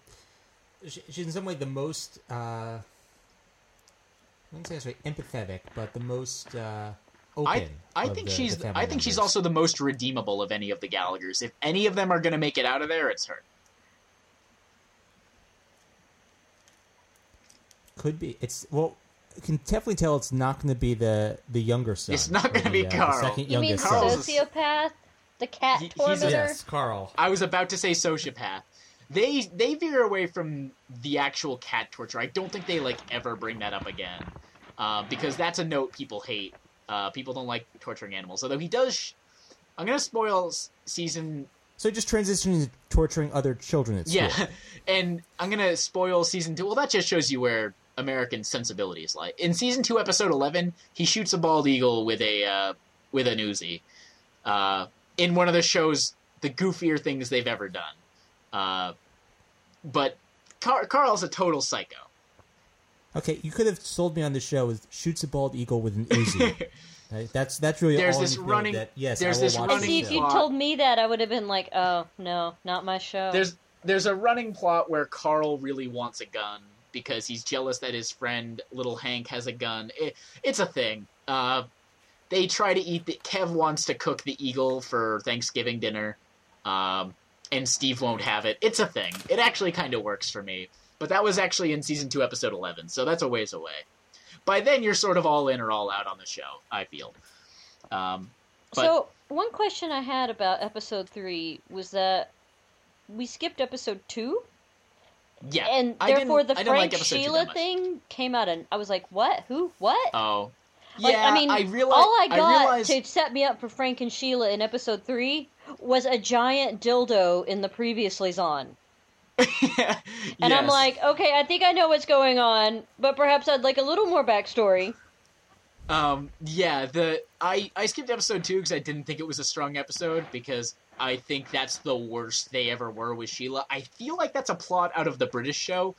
she she's in some way the most. Uh, I wouldn't say empathetic, but the most uh. I I think the- she's the I think she's also the most redeemable of any of the Gallaghers. If any of them are going to make it out of there, it's her. could be. It's well, you can definitely tell it's not going to be the the younger son. It's not gonna be uh, the Carl. second You mean son. sociopath? The cat He- he's a- tormentor? Yes, Carl. I was about to say sociopath. They they veer away from the actual cat torture. I don't think they like ever bring that up again, uh, because that's a note people hate. Uh, people don't like torturing animals. Although he does. Sh- I'm gonna spoil season So just transitioning to torturing other children at school. Yeah, and I'm gonna spoil season two. Well, that just shows you where American sensibility is like. In season two, episode eleven, he shoots a bald eagle with a uh, with an Uzi. Uh, in one of the shows, the goofier things they've ever done. Uh, but Car- Carl's a total psycho. Okay, you could have sold me on the show with shoots a bald eagle with an Uzi. Right? That's that's really There's all I this need to know running- That, yes, there's I this running see, if you told me that, I would have been like, oh, no, not my show. There's there's a running plot where Carl really wants a gun because he's jealous that his friend Little Hank has a gun. It, it's a thing. Uh, they try to eat the. Kev wants to cook the eagle for Thanksgiving dinner, um, and Steve won't have it. It's a thing. It actually kind of works for me. But that was actually in season two, episode eleven, so that's a ways away. By then, you're sort of all in or all out on the show. I feel. Um, but- So, one question I had about episode three was that we skipped episode two, yeah, and therefore the I like Frank episode Sheila thing came out, and I was like, "What? Who? What?" Oh, Like, yeah. I mean, I realize, all I got realized, to set me up for Frank and Sheila in episode three was a giant dildo in the previously on. And I'm like, okay, I think I know what's going on, but perhaps I'd like a little more backstory. Um, yeah, the I I skipped episode two because I didn't think it was a strong episode because I think that's the worst they ever were with Sheila. I feel like that's a plot out of the British show.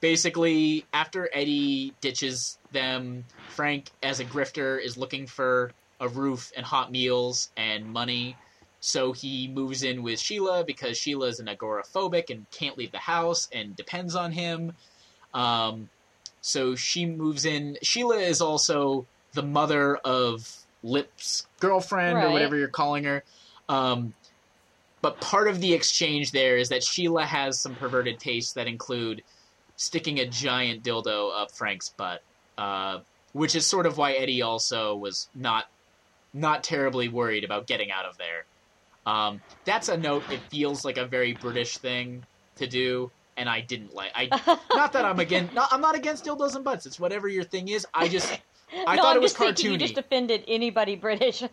Basically, after Eddie ditches them, Frank, as a grifter, is looking for a roof and hot meals and money. So he moves in with Sheila because Sheila is an agoraphobic and can't leave the house and depends on him. Um, so she moves in. Sheila is also the mother of Lip's girlfriend or whatever you're calling her. Um, but part of the exchange there is that Sheila has some perverted tastes that include sticking a giant dildo up Frank's butt, uh, which is sort of why Eddie also was not not terribly worried about getting out of there. Um, that's a note. It feels like a very British thing to do, and I didn't like. I not that I'm against. Not, I'm not against dildos and butts. It's whatever your thing is. I just I no, thought I'm it was just thinking you just offended anybody British.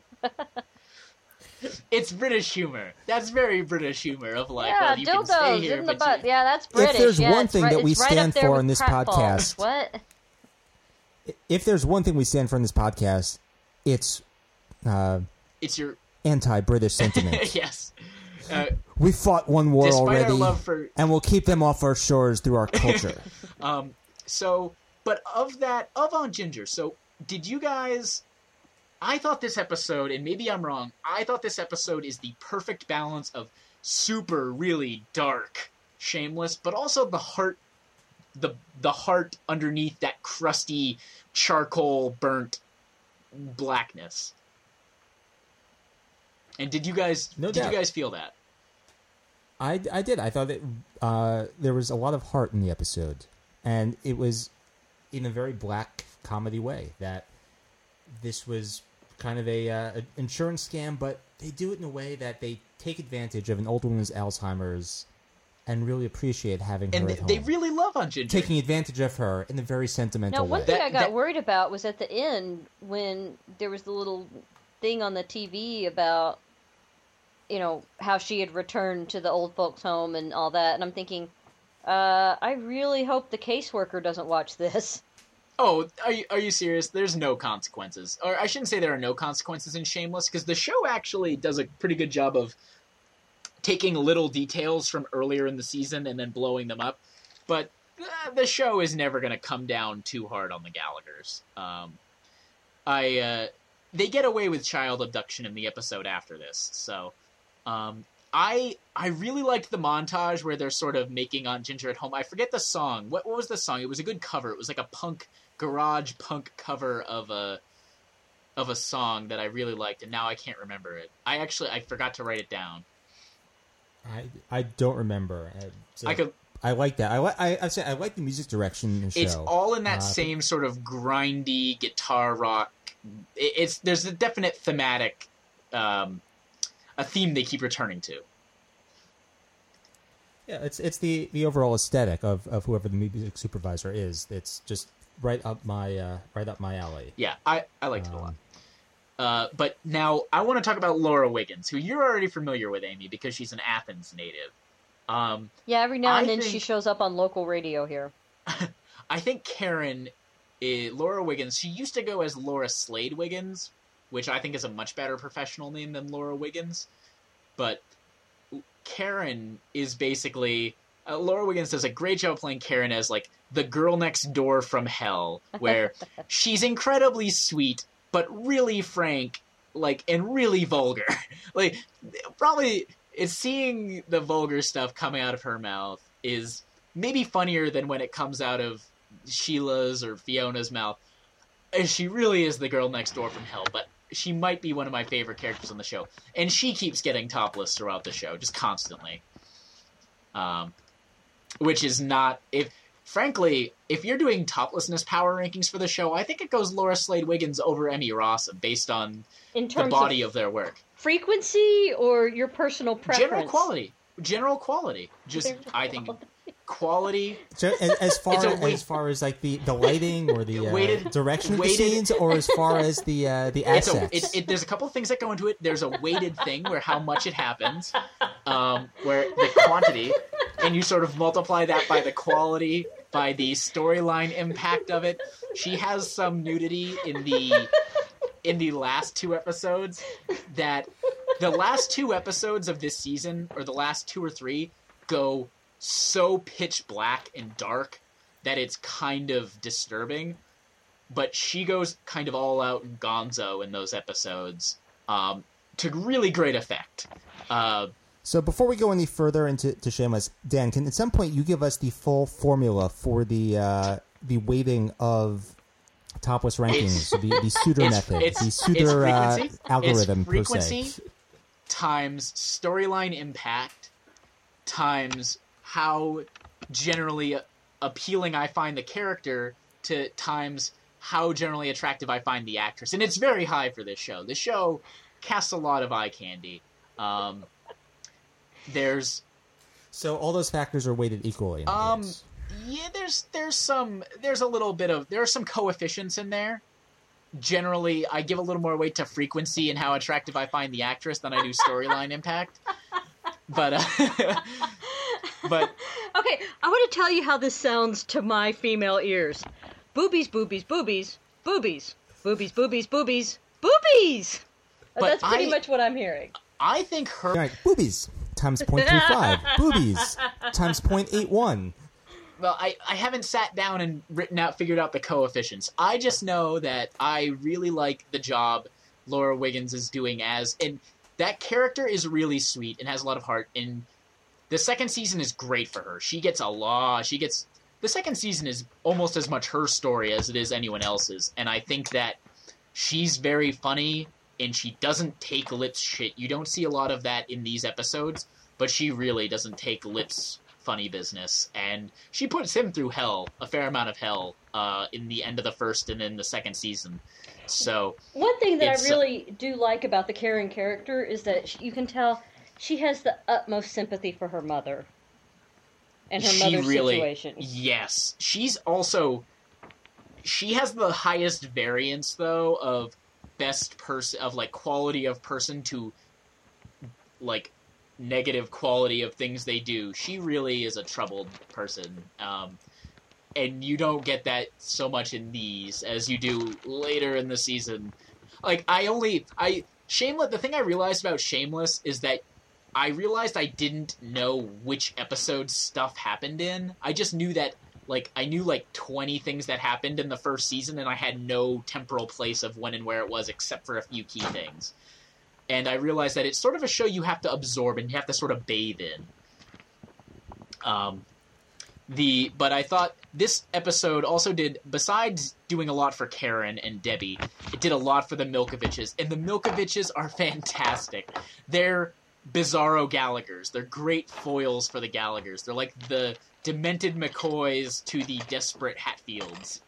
It's British humor. That's very British humor of like, yeah, well, you can stay here, in the but butt. you- Yeah, that's British. If there's yeah, one thing right- that we it's right stand for in this pratfalls. podcast- What? If there's one thing we stand for in this podcast, it's uh, it's your anti-British sentiment. yes. Uh, we fought one war already, for and we'll keep them off our shores through our culture. Um, so, but of that, of Aunt Ginger, so did you guys. I thought this episode, and maybe I'm wrong, I thought this episode is the perfect balance of super, really dark, shameless, but also the heart. The the heart underneath that crusty charcoal burnt blackness. And did you guys No did doubt. you guys feel that? I, I did. I thought that uh, there was a lot of heart in the episode, and it was in a very black comedy way. That this was kind of a, uh, insurance scam, but they do it in a way that they take advantage of an old woman's Alzheimer's and really appreciate having her And at they really love Aunt Ginger. taking advantage of her in a very sentimental Now, one way. thing That- I got that- worried about was at the end when there was the little thing on the TV about, you know, how she had returned to the old folks' home and all that, and I'm thinking, uh, I really hope the caseworker doesn't watch this. Oh, are you, are you serious? There's no consequences. Or I shouldn't say there are no consequences in Shameless, because the show actually does a pretty good job of taking little details from earlier in the season and then blowing them up. But uh, the show is never going to come down too hard on the Gallaghers. Um, I uh, they get away with child abduction in the episode after this, so um, I I really liked the montage where they're sort of making Aunt Ginger at home. I forget the song. What what was the song? It was a good cover. It was like a punk garage punk cover of a of a song that I really liked, and now I can't remember it. I actually I forgot to write it down. I I don't remember. Uh, so I could. I like that. I like. I I say I like the music direction the show. It's all in that Uh, same sort of grindy guitar rock. It, it's there's a definite thematic, um, a theme they keep returning to. Yeah, it's it's the, the overall aesthetic of, of whoever the music supervisor is. It's just right up my uh, right up my alley. Yeah, I I liked it a lot. Um, Uh, but now I want to talk about Laura Wiggins, who you're already familiar with, Amy, because she's an Athens native. Um, Yeah, every now and I then she shows up on local radio here. I think Karen, eh, Laura Wiggins, she used to go as Laura Slade Wiggins, which I think is a much better professional name than Laura Wiggins. But Karen is basically. Uh, Laura Wiggins does a great job playing Karen as, like, the girl next door from hell, where she's incredibly sweet, but really frank, like, and really vulgar. like, probably, it's seeing the vulgar stuff coming out of her mouth is maybe funnier than when it comes out of Sheila's or Fiona's mouth. And She really is the girl next door from hell, but she might be one of my favorite characters on the show. And she keeps getting topless throughout the show, just constantly. Um, which is not if frankly, if you're doing toplessness power rankings for the show, I think it goes Laura Slade Wiggins over Emmy Ross based on the body of of their work. frequency or your personal preference? General quality. General quality. Just I think quality So as, as far It's weight- as far as like the, the lighting or the uh, Weighted- direction of weighted- the scenes, or as far as the uh, the it's assets. a, it, it, there's a couple of things that go into it. There's a weighted thing where how much it happens, um, where the quantity, and you sort of multiply that by the quality, by the storyline impact of it. She has some nudity in the in the last two episodes that the last two episodes of this season, or the last two or three, go so pitch black and dark that it's kind of disturbing. But she goes kind of all out gonzo in those episodes um, to really great effect. Uh, So before we go any further into to Shameless, Dan, can at some point you give us the full formula for the uh, the weighting of topless rankings, the, the Suter method, it's, the Suter uh, algorithm it's per frequency se? times storyline impact times how generally appealing I find the character to times how generally attractive I find the actress. And it's very high for this show. The show casts a lot of eye candy. Um, there's So all those factors are weighted equally. Um, case. yeah, there's there's some there's a little bit of there are some coefficients in there. Generally, I give a little more weight to frequency and how attractive I find the actress than I do storyline impact. But uh, but Okay, I want to tell you how this sounds to my female ears. Boobies, boobies, boobies, boobies, boobies, boobies, boobies, boobies. But That's pretty I- much what I'm hearing. I think her All right, boobies times 0.35. boobies times 0.81. Well, I, I haven't sat down and written out, figured out the coefficients. I just know that I really like the job Laura Wiggins is doing as, and that character is really sweet and has a lot of heart. And the second season is great for her. She gets a lot. She gets the second season is almost as much her story as it is anyone else's, and I think that she's very funny and she doesn't take Lip's shit. You don't see a lot of that in these episodes, but she really doesn't take Lip's funny business, and she puts him through hell, a fair amount of hell, uh, in the end of the first and then the second season. So One thing that I really do like about the Karen character is that you can tell she has the utmost sympathy for her mother and her she mother's really, situation. yes, she's also she has the highest variance though of best person of like quality of person to like negative quality of things they do. She really is a troubled person. Um, and you don't get that so much in these as you do later in the season. Like I only I Shameless the thing I realized about Shameless is that I realized I didn't know which episode stuff happened in. I just knew that like I knew like 20 things that happened in the first season and I had no temporal place of when and where it was except for a few key things. And I realized that it's sort of a show you have to absorb and you have to sort of bathe in. Um the but I thought this episode also did besides doing a lot for Karen and Debbie, it did a lot for the Milkoviches and the Milkoviches are fantastic. They're bizarro Gallaghers. They're great foils for the Gallaghers. They're like the demented McCoys to the desperate Hatfields.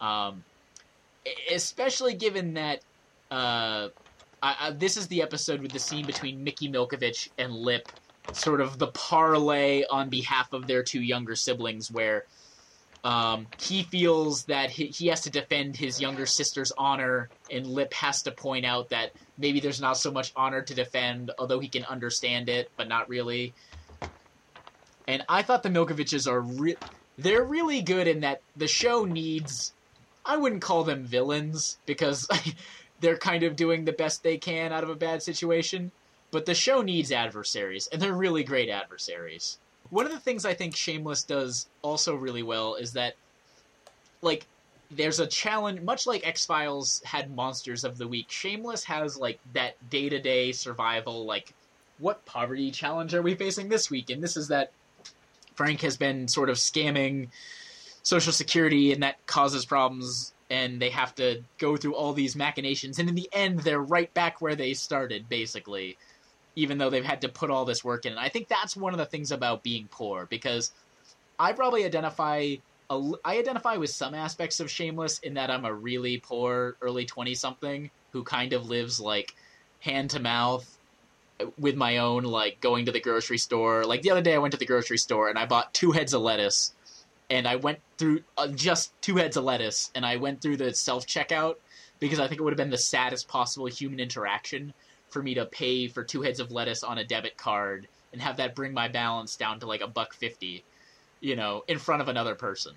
Um, especially given that uh, I, I, this is the episode with the scene between Mickey Milkovich and Lip, sort of the parlay on behalf of their two younger siblings, where um, he feels that he, he has to defend his younger sister's honor, and Lip has to point out that maybe there's not so much honor to defend, although he can understand it, but not really. And I thought the Milkoviches are re- they're really good in that the show needs. I wouldn't call them villains because they're kind of doing the best they can out of a bad situation, but the show needs adversaries, and they're really great adversaries. One of the things I think Shameless does also really well is that, like, there's a challenge, much like X Files had Monsters of the Week. Shameless has like that day to day survival, like, what poverty challenge are we facing this week? And this is that Frank has been sort of scamming Social Security, and that causes problems, and they have to go through all these machinations, and in the end, they're right back where they started, basically, even though they've had to put all this work in. And I think that's one of the things about being poor, because I probably identify. I identify with some aspects of Shameless in that I'm a really poor early 20 something who kind of lives like hand to mouth with my own like going to the grocery store. Like the other day, I went to the grocery store and I bought two heads of lettuce, and I went through uh, just two heads of lettuce, and I went through the self checkout because I think it would have been the saddest possible human interaction for me to pay for two heads of lettuce on a debit card and have that bring my balance down to like a buck fifty, you know, in front of another person.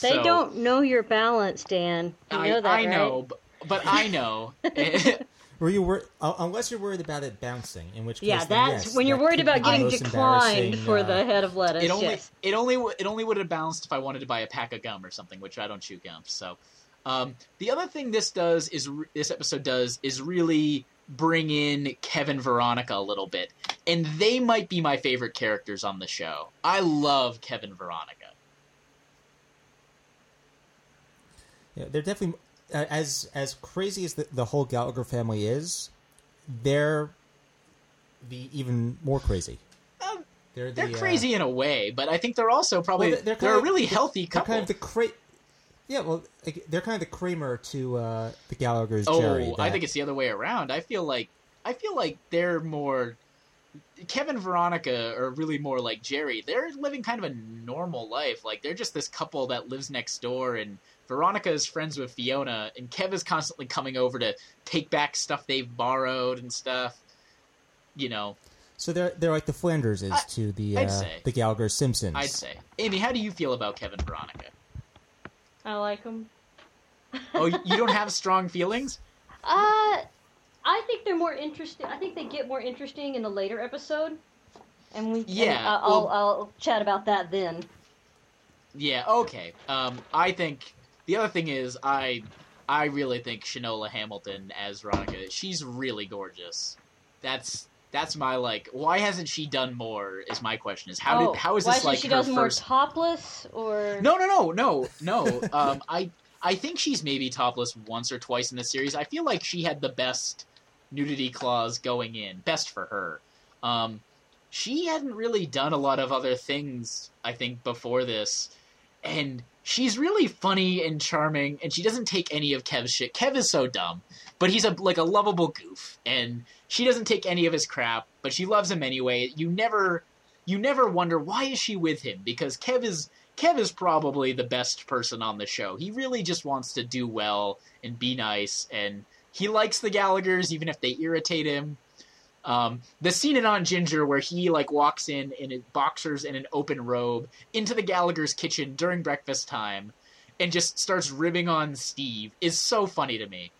They So- don't know your balance, Dan. You I, know that, I right? know, but, but I know. Were you wor- uh, unless you're worried about it bouncing, in which case Yeah, then that's yes, when you're that worried about getting declined for uh, the head of lettuce. it only yes. it only it only would have bounced if I wanted to buy a pack of gum or something, which I don't chew gum. So, um, the other thing this does is re- this episode does is really bring in Kevin Veronica a little bit, and they might be my favorite characters on the show. I love Kevin Veronica. Yeah, they're definitely uh, as as crazy as the, the whole Gallagher family is. They're the even more crazy. Um, They're the, They're uh, crazy in a way, but I think they're also probably well, they're, kind a of- really they're- healthy They're couple. kind of the cra- Yeah, well, like, they're kind of the Kramer to uh, the Gallagher's oh, Jerry. I that- think it's the other way around. I feel like I feel like they're more Kevin and Veronica are really more like Jerry. They're living kind of a normal life. Like they're just this couple that lives next door and Veronica is friends with Fiona and Kev is constantly coming over to take back stuff they've borrowed and stuff. You know. So they're they're like the Flanders is I- to the uh, the Gallagher Simpsons. I'd say. Amy, how do you feel about Kevin Veronica? I like them. Oh, you don't have strong feelings? Uh, I think they're more interesting. I think they get more interesting in the later episode, and we. and Yeah, I- I'll well- I'll chat about that then. Yeah, okay. Um, I think the other thing is I I really think Shanola Hampton as Veronica, she's really gorgeous. That's that's my like. Why hasn't she done more? Is my question. Is how oh, did how is why this like she her does more topless or No, no, no, no, no. Um, I I think she's maybe topless once or twice in the series. I feel like she had the best nudity clause going in. Best for her. Um, she hadn't really done a lot of other things. I think before this, and she's really funny and charming, and she doesn't take any of Kev's shit. Kev is so dumb, but he's a like a lovable goof, and she doesn't take any of his crap, but she loves him anyway. You never you never wonder why is she with him because Kev is Kev is probably the best person on the show. He really just wants to do well and be nice, and he likes the Gallagher's even if they irritate him. Um, the scene in Aunt Ginger where he like walks in in his boxers and an open robe into the Gallagher's kitchen during breakfast time, and just starts ribbing on Steve is so funny to me.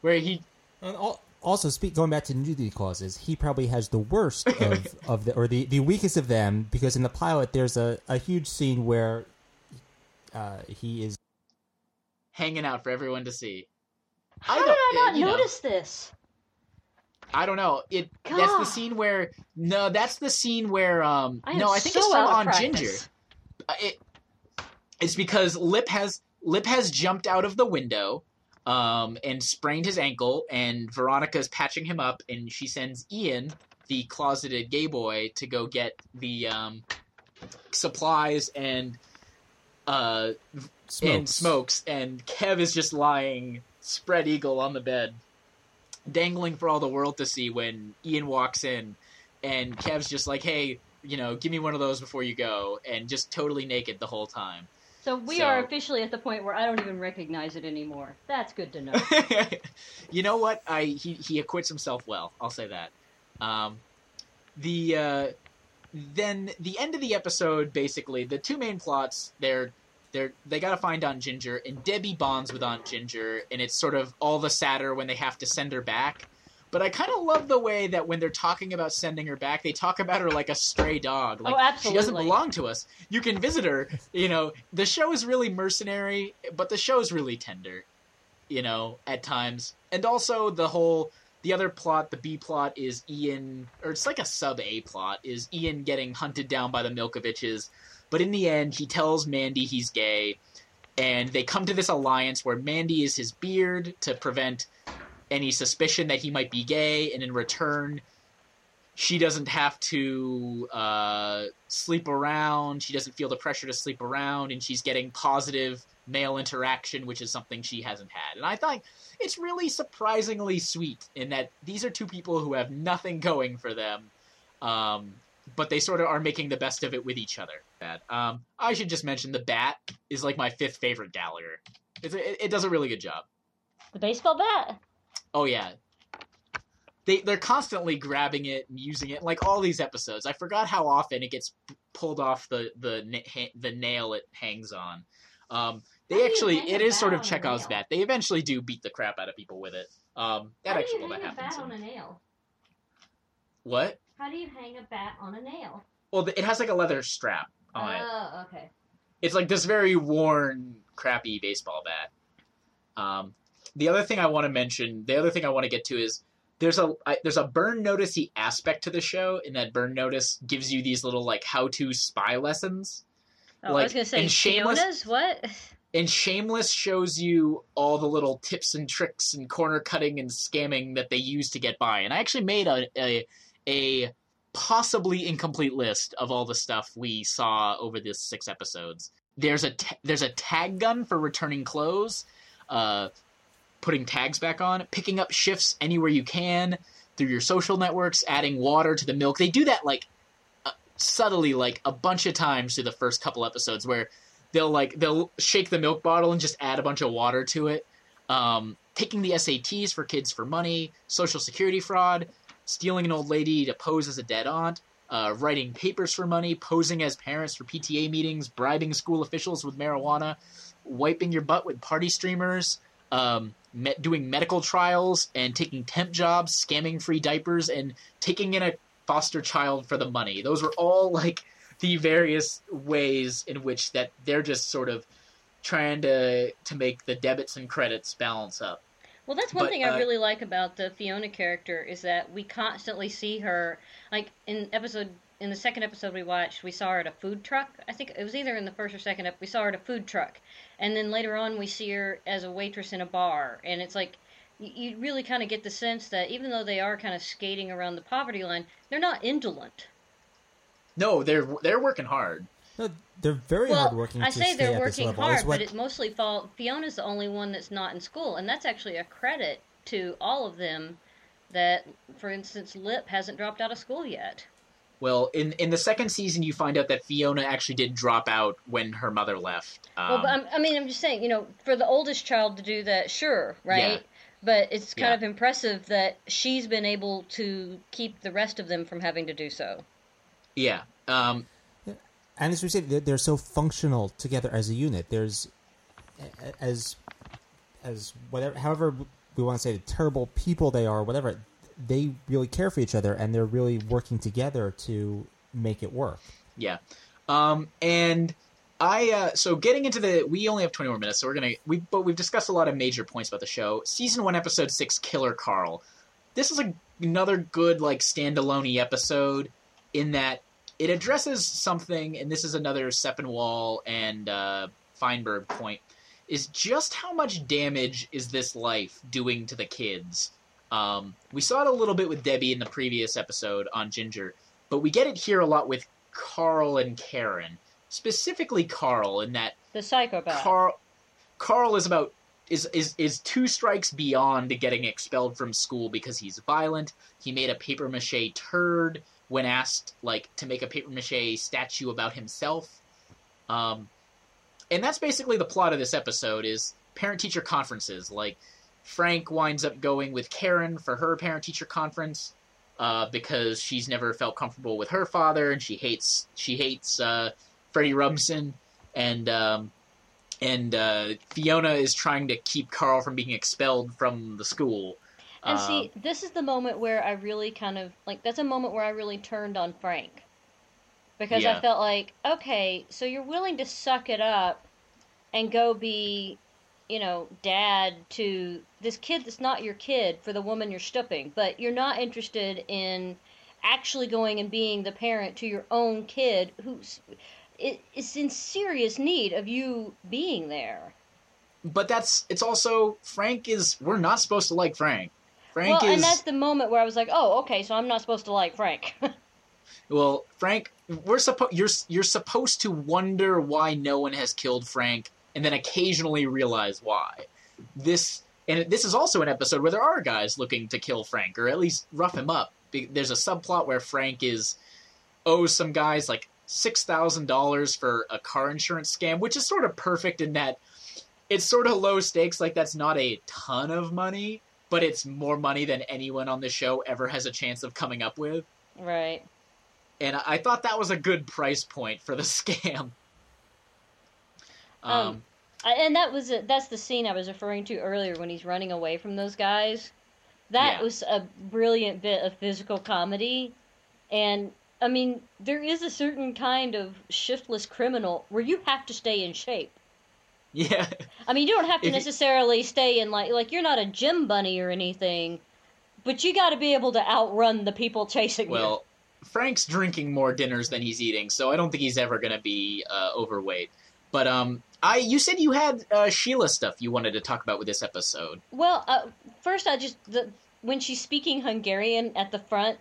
Where he And also, speak going back to nudity clauses, he probably has the worst of, of the or the, the weakest of them because in the pilot there's a, a huge scene where uh, he is hanging out for everyone to see. How don't- did I not you know. notice this? I don't know. It that's the scene where no, that's the scene where um I no, I think so it's from on practice. Ginger. Uh, It, it's because Lip has Lip has jumped out of the window um and sprained his ankle and Veronica's patching him up and she sends Ian, the closeted gay boy, to go get the um supplies and uh smokes. and smokes, and Kev is just lying spread eagle on the bed, dangling for all the world to see when Ian walks in, and Kev's just like, "Hey, you know, give me one of those before you go," and just totally naked the whole time. So we So- are officially at the point where I don't even recognize it anymore. That's good to know. you know what? I he he acquits himself well. I'll say that. Um, the uh, then the end of the episode, basically, the two main plots they're they're they got to find Aunt Ginger, and Debbie bonds with Aunt Ginger, and it's sort of all the sadder when they have to send her back. But I kind of love the way that when they're talking about sending her back, they talk about her like a stray dog. Oh, like Oh, she doesn't belong to us. You can visit her. You know, the show is really mercenary, but the show's really tender. You know, at times, and also the whole the other plot, the B plot, is Ian, or it's like a sub A plot, is Ian getting hunted down by the Milkoviches. But in the end, he tells Mandy he's gay, and they come to this alliance where Mandy is his beard to prevent any suspicion that he might be gay, and in return, she doesn't have to uh, sleep around. She doesn't feel the pressure to sleep around, and she's getting positive male interaction, which is something she hasn't had. And I thought it's really surprisingly sweet in that these are two people who have nothing going for them, um, but they sort of are making the best of it with each other. That um, I should just mention the Bat is like my fifth favorite Gallagher. It's, it, it does a really good job. the baseball bat. Oh yeah. They they're constantly grabbing it and using it like all these episodes. I forgot how often it gets pulled off the the the nail it hangs on. Um, they you actually it a is sort of Chekhov's bat. They eventually do beat the crap out of people with it. Um, that How actually do you that hang a bat on a nail? What? How do you hang a bat on a nail? Well, it has like a leather strap on it. Oh, okay. it's like this very worn, crappy baseball bat. Um, the other thing I want to mention, the other thing I want to get to is there's a I, there's a burn noticey aspect to the show, and that burn notice gives you these little like how to spy lessons. Oh, I was gonna say and Shameless- Fiona's what? And Shameless shows you all the little tips and tricks and corner cutting and scamming that they use to get by. And I actually made a a, a possibly incomplete list of all the stuff we saw over this six episodes. There's a ta- there's a tag gun for returning clothes, uh, putting tags back on, picking up shifts anywhere you can. through your social networks, adding water to the milk. They do that like uh, subtly, like a bunch of times through the first couple episodes, where they'll like they'll shake the milk bottle and just add a bunch of water to it. Um, taking the SATs for kids for money, social security fraud, stealing an old lady to pose as a dead aunt, uh, writing papers for money, posing as parents for PTA meetings, bribing school officials with marijuana, wiping your butt with party streamers, um, me- doing medical trials, and taking temp jobs, scamming free diapers, and taking in a foster child for the money. Those were all like the various ways in which that they're just sort of trying to to make the debits and credits balance up. Well, that's one But, thing uh, I really like about the Fiona character is that we constantly see her. Like in episode, in the second episode we watched, we saw her at a food truck. I think it was either in the first or second. ep- We saw her at a food truck, and then later on we see her as a waitress in a bar. And it's like you, you really kind of get the sense that even though they are kind of skating around the poverty line, they're not indolent. No, they're they're working hard. No, they're very well, hardworking. I to say stay they're at working hard, It's what- but it's mostly fault. Fiona's the only one that's not in school, and that's actually a credit to all of them. That, for instance, Lip hasn't dropped out of school yet. Well, in in the second season, you find out that Fiona actually did drop out when her mother left. Um, well, but I'm, I mean, I'm just saying, you know, for the oldest child to do that, sure, right? Yeah. But it's kind Yeah. of impressive that she's been able to keep the rest of them from having to do so. yeah. Um, and as we said, they're, they're so functional together as a unit. There's as as whatever, however we want to say, the terrible people they are, whatever. They really care for each other, and they're really working together to make it work. Yeah. Um, and I uh, so getting into the we only have 20 more minutes, so we're gonna we but we've discussed a lot of major points about the show. Season one, episode six, Killer Carl. This is a, another good like standalone episode in that it addresses something, and this is another Sepinwall and uh, Fienberg point is just how much damage is this life doing to the kids. Um, we saw it a little bit with Debbie in the previous episode Aunt Ginger, but we get it here a lot with Carl and Karen. Specifically Carl in that The psychopath. Carl Carl is about is, is is two strikes beyond getting expelled from school because he's violent. He made a paper mache turd when asked like to make a paper mache statue about himself. Um and that's basically the plot of this episode is parent teacher conferences. Like Frank winds up going with Karen for her parent teacher conference uh, because she's never felt comfortable with her father and she hates she hates uh, Freddie Rumson and um, and uh, Fiona is trying to keep Carl from being expelled from the school. And Um, see, this is the moment where I really kind of like that's a moment where I really turned on Frank. Because I felt like, okay, so you're willing to suck it up and go be, you know, dad to this kid that's not your kid for the woman you're stooping, but you're not interested in actually going and being the parent to your own kid who's is in serious need of you being there. but that's it's also Frank is we're not supposed to like Frank. Frank well, is and that's the moment where I was like, oh, okay, so I'm not supposed to like Frank. Well, Frank, we're supposed you're you're supposed to wonder why no one has killed Frank, and then occasionally realize why. This and this is also an episode where there are guys looking to kill Frank, or at least rough him up. There's a subplot where Frank is owes some guys like six thousand dollars for a car insurance scam, which is sort of perfect in that it's sort of low stakes. Like that's not a ton of money, but it's more money than anyone on the show ever has a chance of coming up with right. and I thought that was a good price point for the scam. Um, Um, and that was a, that's the scene I was referring to earlier when he's running away from those guys. That Yeah. was a brilliant bit of physical comedy, and I mean there is a certain kind of shiftless criminal where you have to stay in shape. Yeah, I mean you don't have to If you- necessarily stay in like like you're not a gym bunny or anything, but you got to be able to outrun the people chasing you. well, Frank's drinking more dinners than he's eating, so I don't think he's ever going to be uh, overweight. But um, I you said you had uh, Sheila stuff you wanted to talk about with this episode. Well, uh, first I just the, when she's speaking Hungarian at the front,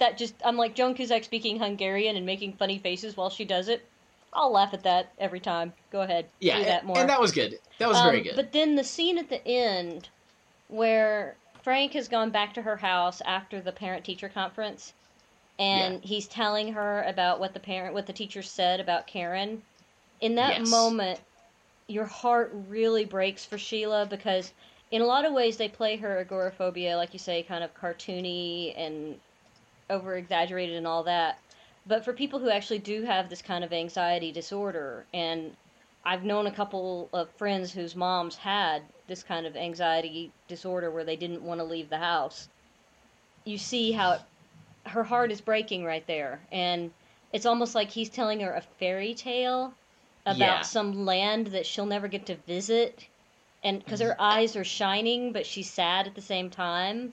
that just I'm like Joan Cusack speaking Hungarian and making funny faces while she does it. I'll laugh at that every time. Go ahead, Yeah, do that and, more. and that was good. That was very Um, good. But then the scene at the end where Frank has gone back to her house after the parent teacher conference, and Yeah. he's telling her about what the parent, what the teacher said about Karen. In that Yes. moment, your heart really breaks for Sheila because, in a lot of ways, they play her agoraphobia, like you say, kind of cartoony and over exaggerated and all that. But for people who actually do have this kind of anxiety disorder, and I've known a couple of friends whose moms had this kind of anxiety disorder where they didn't want to leave the house. You see how it, her heart is breaking right there, and it's almost like he's telling her a fairy tale about Yeah. some land that she'll never get to visit, and because her eyes are shining, but she's sad at the same time,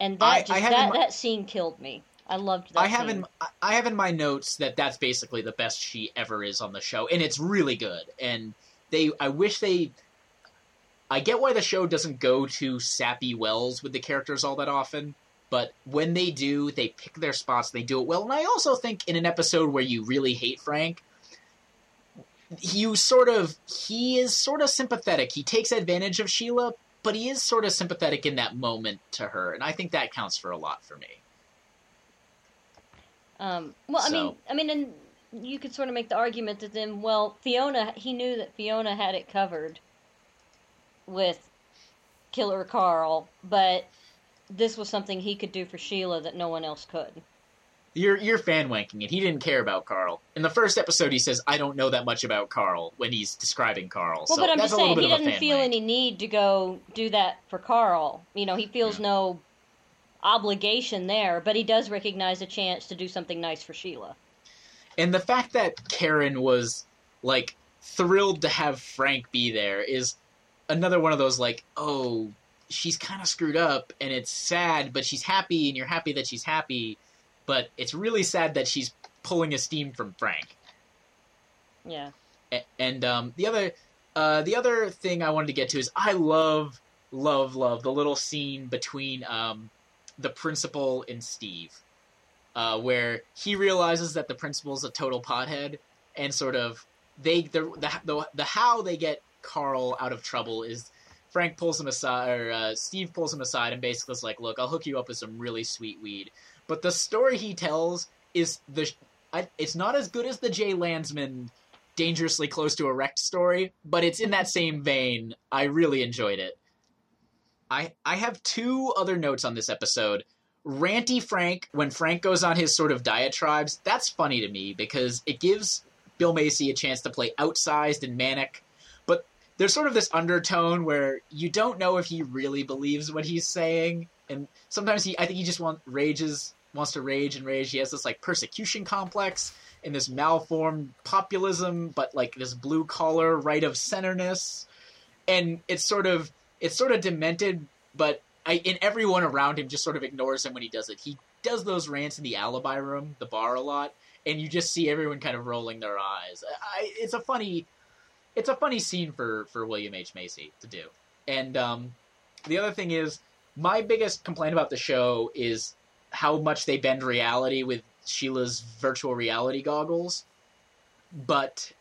and that I- just, I that that scene killed me. I loved that. I have scene. in I have in my notes that that's basically the best she ever is on the show, and it's really good. And they, I wish they. I get why the show doesn't go to sappy wells with the characters all that often, but when they do, they pick their spots. They do it well, and I also think in an episode where you really hate Frank, you sort of he is sort of sympathetic. He takes advantage of Sheila, but he is sort of sympathetic in that moment to her, and I think that counts for a lot for me. Um, well, I mean, I mean, and you could sort of make the argument that then, well, Fiona, he knew that Fiona had it covered with Killer Carl, but this was something he could do for Sheila that no one else could. You're you're fan wanking it. He didn't care about Carl. In the first episode, he says, "I don't know that much about Carl" when he's describing Carl. Well, so but I'm just saying, he doesn't feel wank. any need to go do that for Carl. You know, he feels no obligation there, but he does recognize a chance to do something nice for Sheila. And the fact that Karen was like thrilled to have Frank be there is another one of those like, oh, she's kind of screwed up and it's sad, but she's happy and you're happy that she's happy, but it's really sad that she's pulling a steam from Frank. Yeah. A- and um, the other uh, the other thing I wanted to get to is I love love love the little scene between um, the principal and Steve, uh, where he realizes that the principal's a total pothead, and sort of they the the the, how they get Carl out of trouble is. Frank pulls him aside, or uh, Steve pulls him aside, and basically is like, "Look, I'll hook you up with some really sweet weed." But the story he tells is the, I, it's not as good as the Jay Landsman dangerously close to a wrecked story, but it's in that same vein. I really enjoyed it. I I have two other notes on this episode. Ranty Frank, when Frank goes on his sort of diatribes, that's funny to me because it gives Bill Macy a chance to play outsized and manic, but there's sort of this undertone where you don't know if he really believes what he's saying, and sometimes he I think he just wants rages wants to rage and rage. He has this like persecution complex and this malformed populism, but like this blue collar right of centerness, and it's sort of it's sort of demented, but I, and everyone around him just sort of ignores him when he does it. He does those rants in the alibi room, the bar, a lot, and you just see everyone kind of rolling their eyes. I, it's a funny, it's a funny scene for for William H Macy to do. And um, the other thing is, my biggest complaint about the show is how much they bend reality with Sheila's virtual reality goggles. But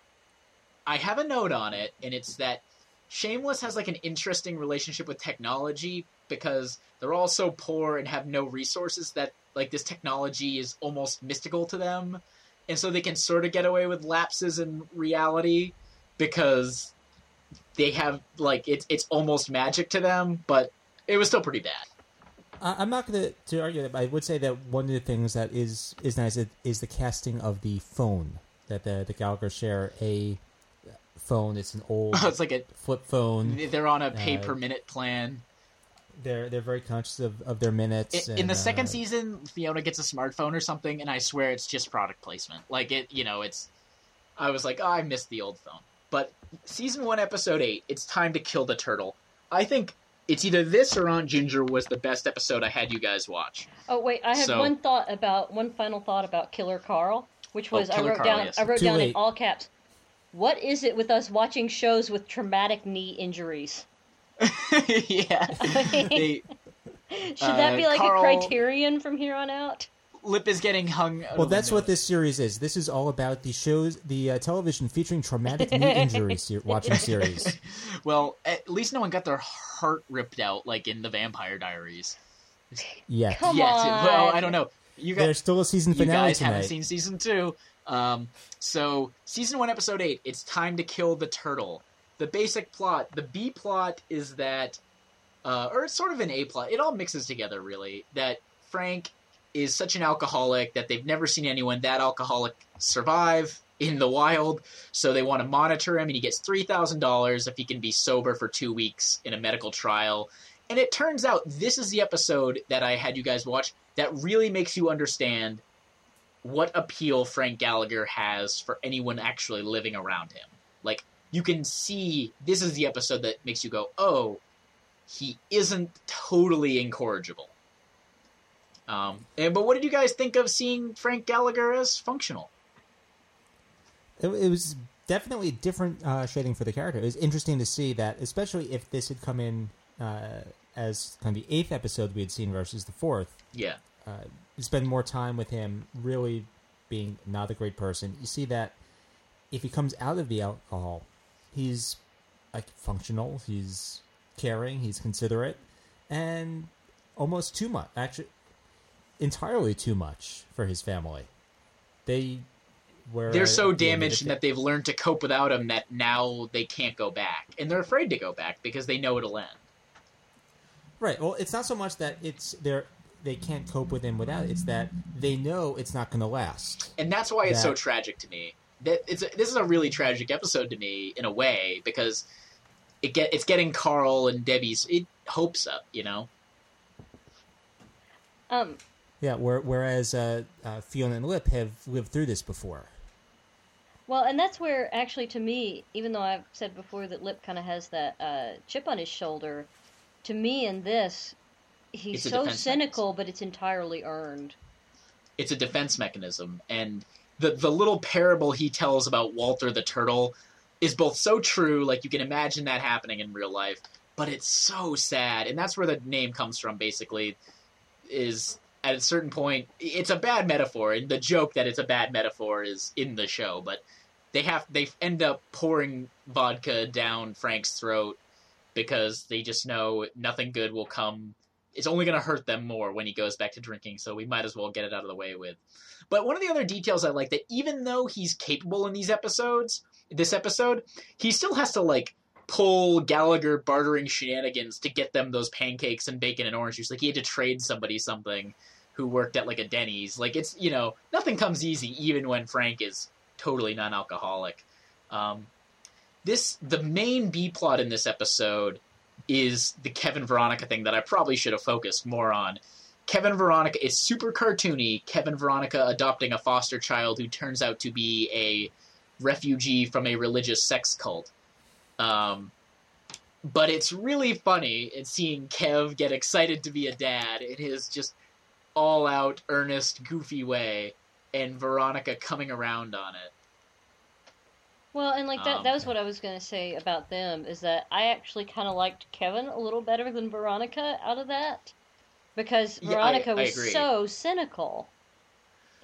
I have a note on it, and it's that Shameless has like an interesting relationship with technology because they're all so poor and have no resources that like this technology is almost mystical to them. And so they can sort of get away with lapses in reality because they have like it's it's almost magic to them, but it was still pretty bad. I'm not going to argue that, but I would say that one of the things that is is nice is, is the casting of the phone that the the Gallagher share a phone. It's an old it's like a flip phone. they're on a pay Uh, per minute plan. They're they're very conscious of, of their minutes. In, in the and, second uh, season, Fiona gets a smartphone or something, and I swear it's just product placement. Like it, you know, it's. I was like, oh, I missed the old phone. But season one, episode eight, it's time to kill the turtle. I think it's either this or Aunt Ginger was the best episode I had you guys watch. Oh wait, I have So- one thought about one final thought about Killer Carl, which Oh, was I wrote Carl, down yes. I wrote Too down in all caps. What is it with us watching shows with traumatic knee injuries? yeah, they, Should that Uh, be like Carl- a criterion from here on out? Lip is getting hung. out Well, that's what this series is. This is all about the shows, the uh, television featuring traumatic knee injury se- watching series. Well, at least no one got their heart ripped out like in the Vampire Diaries. Yeah, Come yes. on. Well, I don't know. You guys, there's still a season finale you finale guys tonight. haven't seen season two. Um, so season one, episode eight. It's time to kill the turtle. The basic plot, the B plot, is that, uh, or it's sort of an A plot. It all mixes together, really. That Frank is such an alcoholic that they've never seen anyone that alcoholic survive in the wild. So they want to monitor him, and he gets three thousand dollars if he can be sober for two weeks in a medical trial. And it turns out this is the episode that I had you guys watch that really makes you understand what appeal Frank Gallagher has for anyone actually living around him. Like you can see this is the episode that makes you go, "Oh, he isn't totally incorrigible." Um, and but what did you guys think of seeing Frank Gallagher as functional? It, it was definitely a different uh, shading for the character. It was interesting to see that, especially if this had come in uh, as kind of the eighth episode we had seen versus the fourth. Yeah, Uh, spend more time with him really being not a great person. You see that if he comes out of the alcohol, he's like functional. He's caring. He's considerate, and almost too much. Actually, entirely too much for his family. They were they're so at the end of damaged that they've learned to cope without him that now they can't go back, and they're afraid to go back because they know it'll end. Right. Well, it's not so much that it's they're they can't cope with him without it. It's that they know it's not going to last. and that's why it's so tragic to me. That it's a, this is a really tragic episode to me in a way because it get it's getting Carl and Debbie's it, hopes up, you know. Um, Yeah. Where, whereas uh, uh, Fiona and Lip have lived through this before. well, and that's where actually, to me, even though I've said before that Lip kind of has that uh, chip on his shoulder, to me in this, he's so cynical, but it's entirely earned. It's a defense mechanism, and the the little parable he tells about Walter the turtle is both so true, like you can imagine that happening in real life, but it's so sad, and that's where the name comes from. Basically, is at a certain point, it's a bad metaphor, and the joke that it's a bad metaphor is in the show, but they have they end up pouring vodka down Frank's throat because they just know nothing good will come. It's only going to hurt them more when he goes back to drinking, so we might as well get it out of the way with. But one of the other details I like that even though he's capable in these episodes, this episode, he still has to like pull Gallagher bartering shenanigans to get them those pancakes and bacon and orange juice. Like he had to trade somebody something who worked at like a Denny's. Like it's you know nothing comes easy even when Frank is totally non-alcoholic. Um, this the main B plot in this episode is the Kevin Veronica thing that I probably should have focused more on. Kevin Veronica is super cartoony. Kevin Veronica adopting a foster child who turns out to be a refugee from a religious sex cult. Um, but it's really funny in seeing Kev get excited to be a dad in his just all out, earnest, goofy way, and Veronica coming around on it. Well, and like that, Um, that was what I was going to say about them is that I actually kind of liked Kevin a little better than Veronica out of that because Yeah, I- Veronica I was agree. so cynical.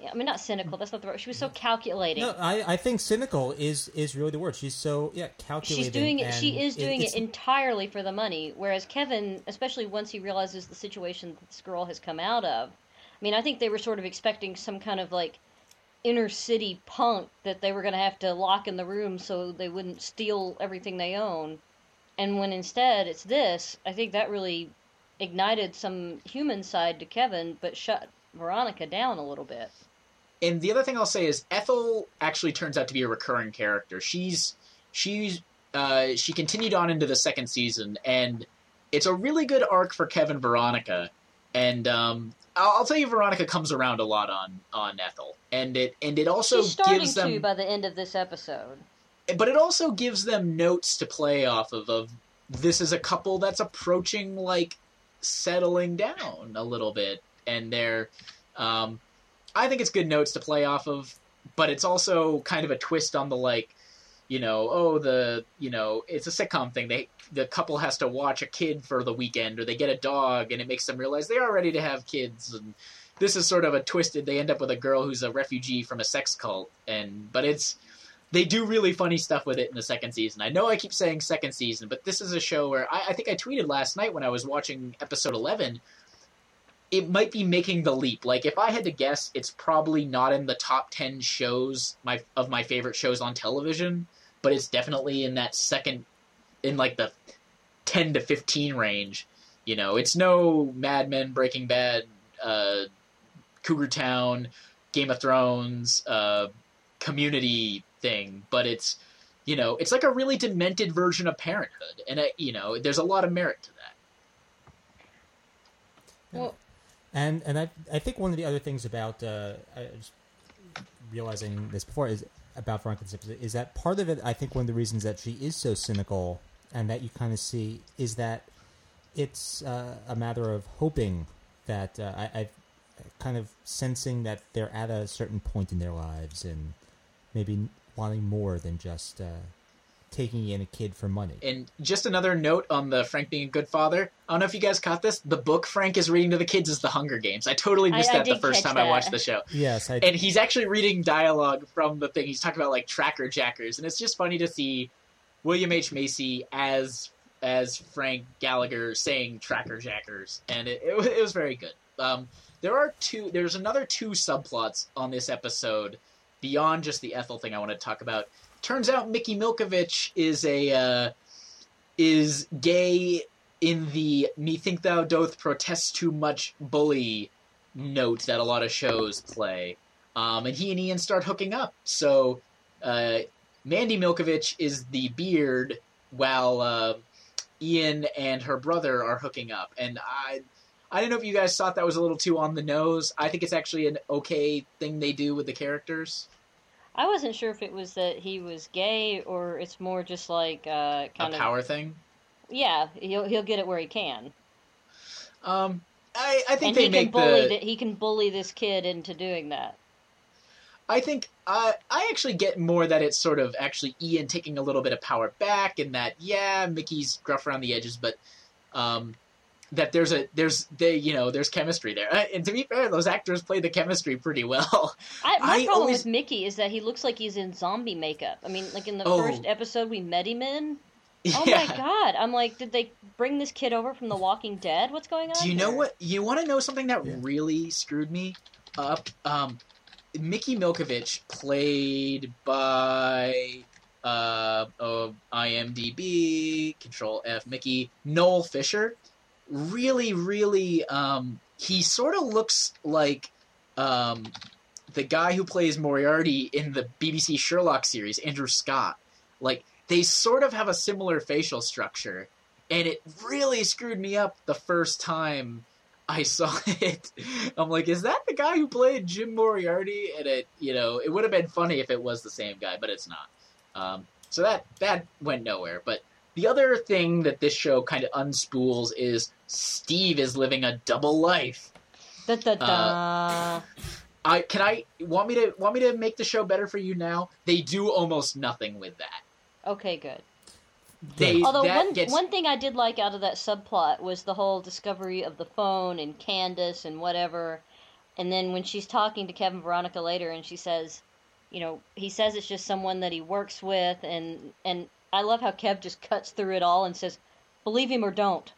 Yeah, I mean, not cynical. That's not the word. She was so calculating. No, I, I think cynical is is really the word. She's so yeah calculating. She's doing it. She is doing it, it's- entirely for the money. Whereas Kevin, especially once he realizes the situation that this girl has come out of, I mean, I think they were sort of expecting some kind of like inner city punk that they were going to have to lock in the room so they wouldn't steal everything they own. And when instead it's this, I think that really ignited some human side to Kevin, but shut Veronica down a little bit. And the other thing I'll say is Ethel actually turns out to be a recurring character. She's she's uh, she continued on into the second season, and it's a really good arc for Kevin Veronica. And um, I'll, I'll tell you, Veronica comes around a lot on on Ethel, and it and it also She's starting gives to them, by the end of this episode. but it also gives them notes to play off of. Of this is a couple that's approaching like settling down a little bit, and they're. Um, I think it's good notes to play off of, but it's also kind of a twist on the like you know, oh the you know it's a sitcom thing. They the couple has to watch a kid for the weekend, or they get a dog, and it makes them realize they are ready to have kids. And this is sort of a twisted. They end up with a girl who's a refugee from a sex cult, and but it's they do really funny stuff with it in the second season. I know I keep saying second season, but this is a show where I, I think I tweeted last night when I was watching episode eleven it might be making the leap. Like if I had to guess, it's probably not in the top ten shows my of my favorite shows on television, but it's definitely in that second, in like the ten to fifteen range. You know, it's no Mad Men, Breaking Bad, uh, Cougar Town, Game of Thrones, uh, Community thing, but it's you know it's like a really demented version of Parenthood, and it, you know there's a lot of merit to that. Well, and and I I think one of the other things about uh, realizing this before is about Veronica is that part of it. I think one of the reasons that she is so cynical and that you kind of see is that it's uh, a matter of hoping that uh, I, I've kind of sensing that they're at a certain point in their lives and maybe wanting more than just uh, taking in a kid for money. And just another note on the Frank being a good father. I don't know if you guys caught this. The book Frank is reading to the kids is The Hunger Games. I totally missed I, that I the first time that. I watched the show. Yes, I and he's actually reading dialogue from the thing. He's talking about like tracker jackers, and it's just funny to see William H Macy as as Frank Gallagher saying tracker jackers, and it, it, it was very good. Um, there are two. There's another two subplots on this episode beyond just the Ethel thing I want to talk about turns out Mickey Milkovich is a uh, is gay in the "Me think thou doth protest too much" bully note that a lot of shows play. Um, and he and Ian start hooking up. So uh, Mandy Milkovich is the beard, while uh, Ian and her brother are hooking up. And I, I don't know if you guys thought that was a little too on the nose. I think it's actually an okay thing they do with the characters. I wasn't sure if it was that he was gay or it's more just like uh, kind of a power thing. Yeah, he'll he'll get it where he can. Um, I I think and they he make can bully the... the... he can bully this kid into doing that. I think uh, I actually get more that it's sort of actually Ian taking a little bit of power back, and that yeah, Mickey's gruff around the edges, but um, that there's a there's they you know there's chemistry there. Uh, and to be fair, those actors play the chemistry pretty well. I, my I problem always... with Mickey is that he looks like he's in zombie makeup. I mean, like in the oh. first episode we met him in. Oh yeah. my god! I'm like, did they bring this kid over from The Walking Dead? What's going on? Do you here? know what? You want to know something that yeah. really screwed me up? Um, Mickey Milkovich, played by uh, oh, IMDb, Control F, Mickey Noel Fisher really, really, um, he sort of looks like um, the guy who plays Moriarty in the BBC Sherlock series, Andrew Scott. Like, they sort of have a similar facial structure, and it really screwed me up the first time I saw it. I'm like, is that the guy who played Jim Moriarty? And it, you know, it would have been funny if it was the same guy, but it's not. Um, so that that went nowhere. But the other thing that this show kind of unspools is Steve is living a double life. Da, da, da. Uh, I can I want me to want me to make the show better for you now. They do almost nothing with that. Okay, good. They, Although one gets... one thing I did like out of that subplot was the whole discovery of the phone and Candace and whatever, and then when she's talking to Kevin Veronica later and she says, you know, he says it's just someone that he works with, and and I love how Kev just cuts through it all and says, "Believe him or don't."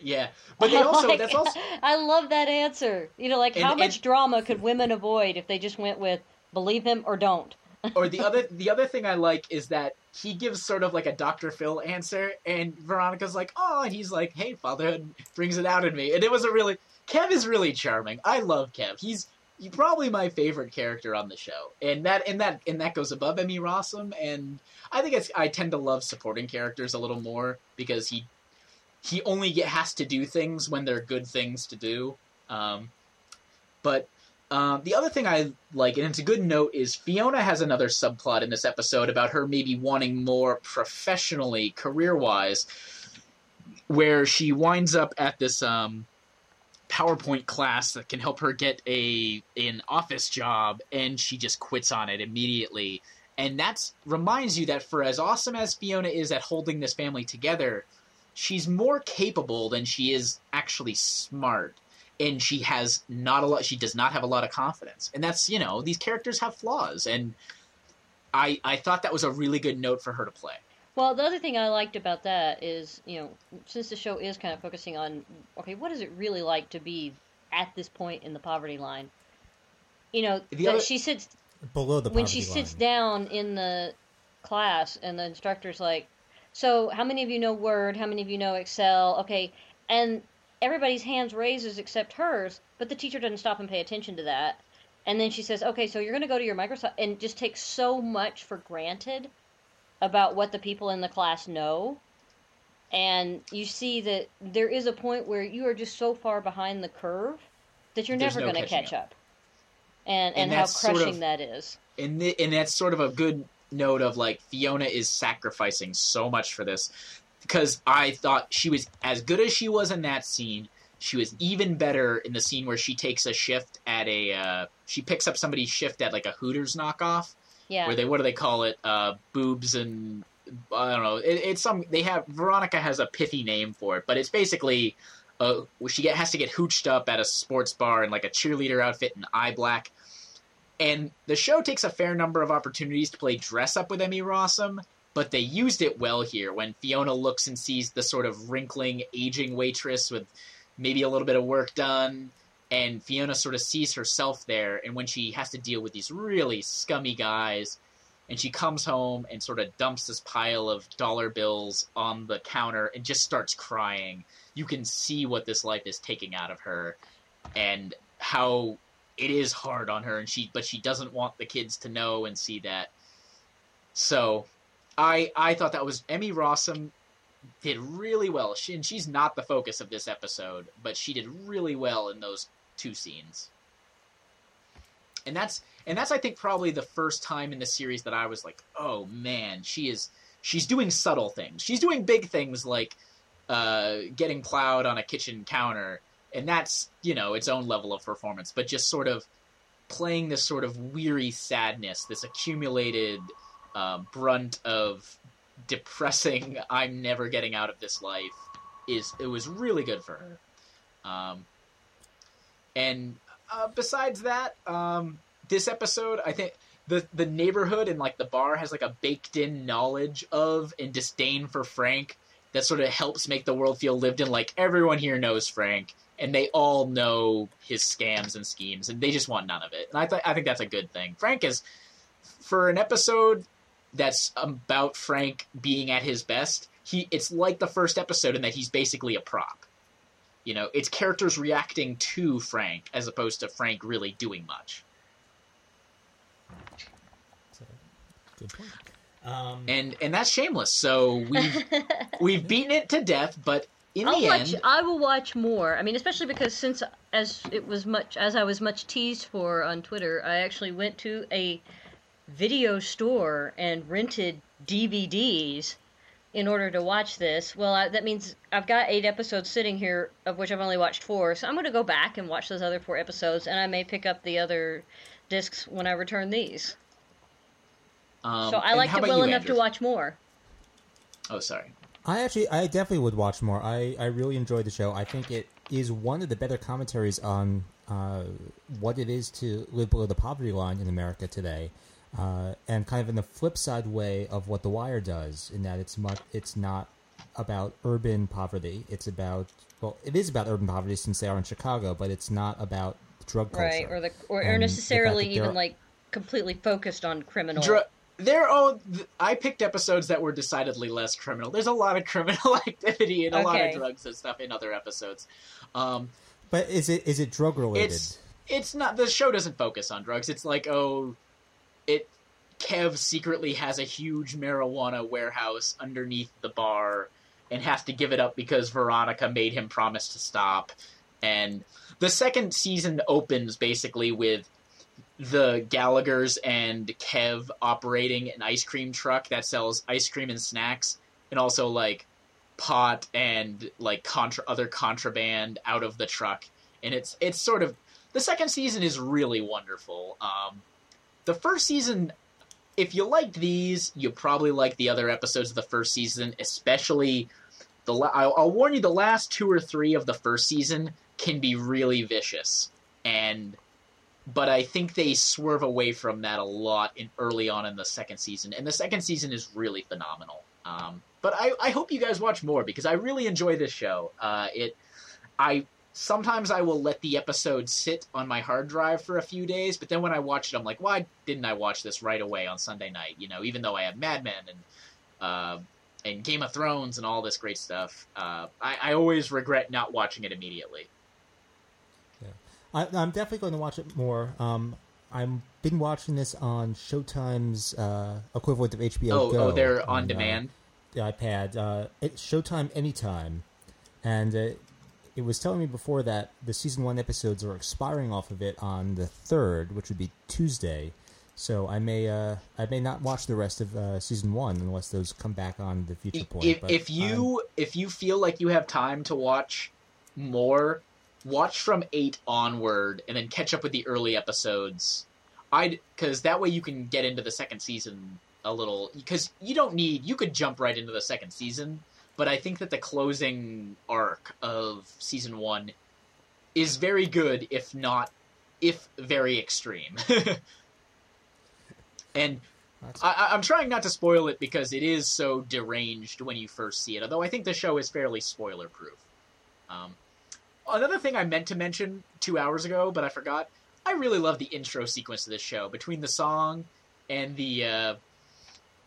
Yeah, but they also like, that's also I love that answer. You know, like and, how much drama could women avoid if they just went with "Believe him or don't." or the other the other thing I like is that he gives sort of like a Dr. Phil answer, and Veronica's like, "Oh," and he's like, "Hey, fatherhood brings it out in me," and it was a really Kev is really charming. I love Kev. He's probably my favorite character on the show, and that and that and that goes above Emmy Rossum. And I think it's I tend to love supporting characters a little more because he he only get, has to do things when they're good things to do. Um, but um, the other thing I like, and it's a good note, is Fiona has another subplot in this episode about her maybe wanting more professionally, career wise, where she winds up at this um, PowerPoint class that can help her get a an office job, and she just quits on it immediately. And that reminds you that for as awesome as Fiona is at holding this family together, she's more capable than she is actually smart. And she has not a lot she does not have a lot of confidence. And that's, you know, these characters have flaws and I I thought that was a really good note for her to play. Well, the other thing I liked about that is, you know, since the show is kind of focusing on, okay, what is it really like to be at this point in the poverty line? You know, The other- she sits below the when poverty she sits down in the class and the instructor's like, "So, how many of you know Word? How many of you know Excel?" Okay, and everybody's hands raises except hers, but the teacher doesn't stop and pay attention to that. And then she says, "Okay, so you're going to go to your Microsoft and just take so much for granted about what the people in the class know." And you see that there is a point where you are just so far behind the curve that you're There's never no going to catch up. up. And And and, how that's sort of- crushing that is. and th- and that's sort of a good note of like Fiona is sacrificing so much for this because I thought she was as good as she was in that scene. She was even better in the scene where she takes a shift at a uh, she picks up somebody's shift at like a Hooters knockoff Yeah. where they what do they call it? Uh, boobs and I don't know. It, it's some they have Veronica has a pithy name for it but it's basically uh, she get, has to get hooched up at a sports bar in like a cheerleader outfit and eye black. And the show takes a fair number of opportunities to play dress up with Emmy Rossum, but they used it well here when Fiona looks and sees the sort of wrinkling, aging waitress with maybe a little bit of work done, and Fiona sort of sees herself there, and when she has to deal with these really scummy guys, and she comes home and sort of dumps this pile of dollar bills on the counter and just starts crying. You can see what this life is taking out of her, and how it is hard on her and she but she doesn't want the kids to know and see that so i i thought that was emmy rossum did really well she, and she's not the focus of this episode but she did really well in those two scenes. And that's and that's i think probably the first time in the series that i was like oh man she is she's doing subtle things. She's doing big things like uh, getting plowed on a kitchen counter. And that's you know its own level of performance but just sort of playing this sort of weary sadness this accumulated uh, brunt of depressing i'm never getting out of this life is it was really good for her. Um, and uh, besides that um, this episode i think the the neighborhood and like the bar has like a baked in knowledge of and disdain for frank that sort of helps make the world feel lived in like everyone here knows frank and they all know his scams and schemes, and they just want none of it. And I, th- I think that's a good thing. Frank is, for an episode that's about Frank being at his best, he it's like the first episode in that he's basically a prop. You know, it's characters reacting to Frank as opposed to Frank really doing much. Good point. Um, And and that's shameless. So we've we've beaten it to death, but in I'll the watch. end, I will watch more. I mean, especially because since as it was much as I was much teased for on Twitter, I actually went to a video store and rented DVDs in order to watch this. Well, I, that means I've got eight episodes sitting here, of which I've only watched four. So I'm going to go back and watch those other four episodes, and I may pick up the other discs when I return these. um, so I and liked it well you, enough Andrew? to watch more. Oh, sorry. I actually, I definitely would watch more. I, I really enjoyed the show. I think it is one of the better commentaries on uh, what it is to live below the poverty line in America today, uh, and kind of in the flip side way of what The Wire does, in that it's much, it's not about urban poverty. It's about well, it is about urban poverty since they are in Chicago, but it's not about drug culture. Right, or the or, or necessarily fact that even like completely focused on criminal. Dr- there oh th- I picked episodes that were decidedly less criminal. There's a lot of criminal activity and a lot of drugs and stuff in other episodes. Um, But is it is it drug related? it's it's not the show doesn't focus on drugs. It's like oh, it Kev secretly has a huge marijuana warehouse underneath the bar and has to give it up because Veronica made him promise to stop. And the second season opens basically with the Gallagher's and Kev operating an ice cream truck that sells ice cream and snacks, and also like pot and like contra other contraband out of the truck. And it's it's sort of the second season is really wonderful. Um, the first season, if you liked these, you probably like the other episodes of the first season, especially the. La- I'll, I'll warn you, the last two or three of the first season can be really vicious, and but I think they swerve away from that a lot in early on in the second season, and the second season is really phenomenal. Um, but I, I hope you guys watch more because I really enjoy this show. Uh, it, I sometimes I will let the episode sit on my hard drive for a few days, but then when I watch it, I'm like, why didn't I watch this right away on Sunday night? You know, even though I have Mad Men and uh, and Game of Thrones and all this great stuff, uh, I, I always regret not watching it immediately. I, I'm definitely going to watch it more. Um, I've been watching this on Showtime's uh, equivalent of HBO Oh, Go. oh, they're on uh, demand. the iPad. Uh, it's Showtime Anytime, and uh, it was telling me before that the season one episodes are expiring off of it on the third, which would be Tuesday. So I may uh, I may not watch the rest of uh, season one unless those come back on the future point. if, but if you if you feel like you have time to watch more watch from 8 onward and then catch up with the early episodes i'd because that way you can get into the second season a little because you don't need you could jump right into the second season but i think that the closing arc of season one is very good if not if very extreme and I, I'm trying not to spoil it because it is so deranged when you first see it. Although I think the show is fairly spoiler proof. Um, another thing I meant to mention two hours ago, but I forgot. I really love the intro sequence to this show between the song and the uh,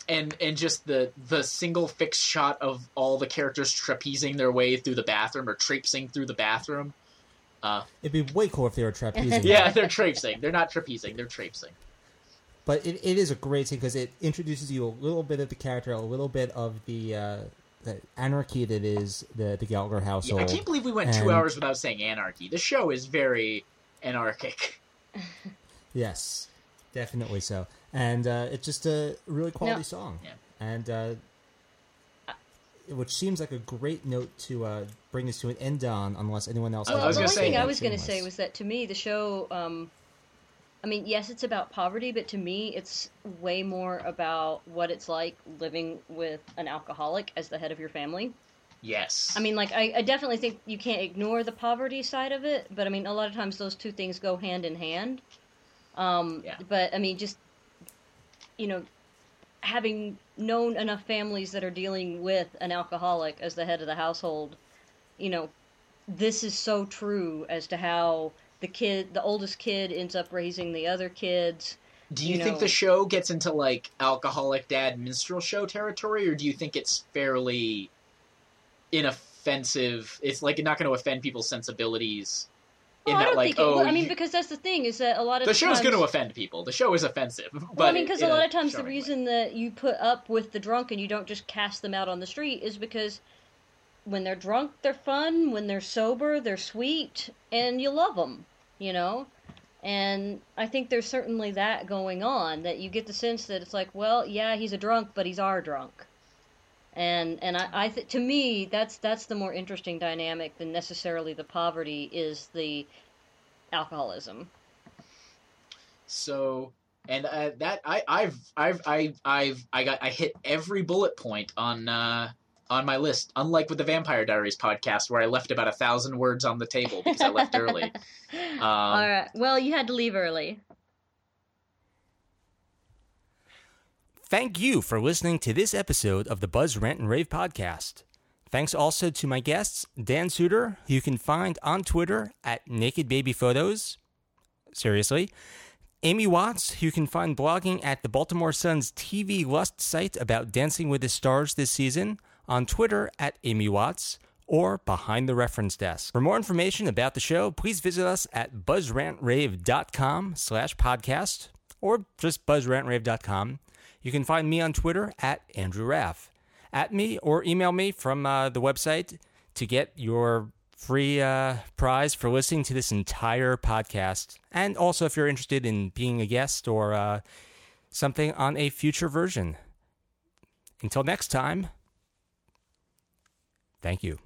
and and just the the single fixed shot of all the characters trapezing their way through the bathroom or traipsing through the bathroom. Uh, it'd be way cool if they were trapezing. yeah, they're traipsing. They're not trapezing. They're traipsing. But it, it is a great scene because it introduces you a little bit of the character, a little bit of the, uh, the anarchy that is the the Gallagher Yeah, household. I can't believe we went two hours without saying anarchy. The show is very anarchic. Yes, definitely so. And uh, it's just a really quality Now- song. Yeah. And uh, which seems like a great note to uh, bring this to an end on, unless anyone else. Well, has was the gonna only say- thing I was going going to say was that to me, the show. Um, I mean, yes, it's about poverty, but to me, it's way more about what it's like living with an alcoholic as the head of your family. Yes. I mean, like, I, I definitely think you can't ignore the poverty side of it, but I mean, a lot of times those two things go hand in hand. Um, Yeah. But I mean, just you know, having known enough families that are dealing with an alcoholic as the head of the household, you know, this is so true as to how the kid, the oldest kid, ends up raising the other kids. do you, you think know- the show gets into like alcoholic dad minstrel show territory, or do you think it's fairly inoffensive? It's like not going to offend people's sensibilities. Well, oh, I that, don't like, think. It, oh, well, I mean, because that's the thing is that a lot of the show's times, going to offend people. The show is offensive. But Well, I mean, because a lot of times the charming way. reason that you put up with the drunk and you don't just cast them out on the street is because when they're drunk, they're fun. When they're sober, they're sweet, and you love them. You know, and I think there's certainly that going on. That you get the sense that it's like, well, yeah, he's a drunk, but he's our drunk. And and I, I th- to me that's that's the more interesting dynamic than necessarily the poverty is the alcoholism. So and uh, that I I've I've I I've I got I hit every bullet point on uh on my list. Unlike with the Vampire Diaries podcast, where I left about a thousand words on the table because I left early. Um, All right. Well, you had to leave early. Thank you for listening to this episode of the Buzz Rant and Rave podcast. Thanks also to my guests, Dan Suter, who you can find on Twitter at Naked Baby Photos. Seriously. Amy Watts, who you can find blogging at the Baltimore Sun's TV Lust site about Dancing with the Stars this season, on Twitter at Amy Watts, or behind the reference desk. For more information about the show, please visit us at buzzrantrave.com slash podcast, or just buzzrantrave.com. You can find me on Twitter at Andrew Raff. At me or email me from uh, the website to get your free uh, prize for listening to this entire podcast. And also, if you're interested in being a guest or uh, something on a future version. Until next time, thank you.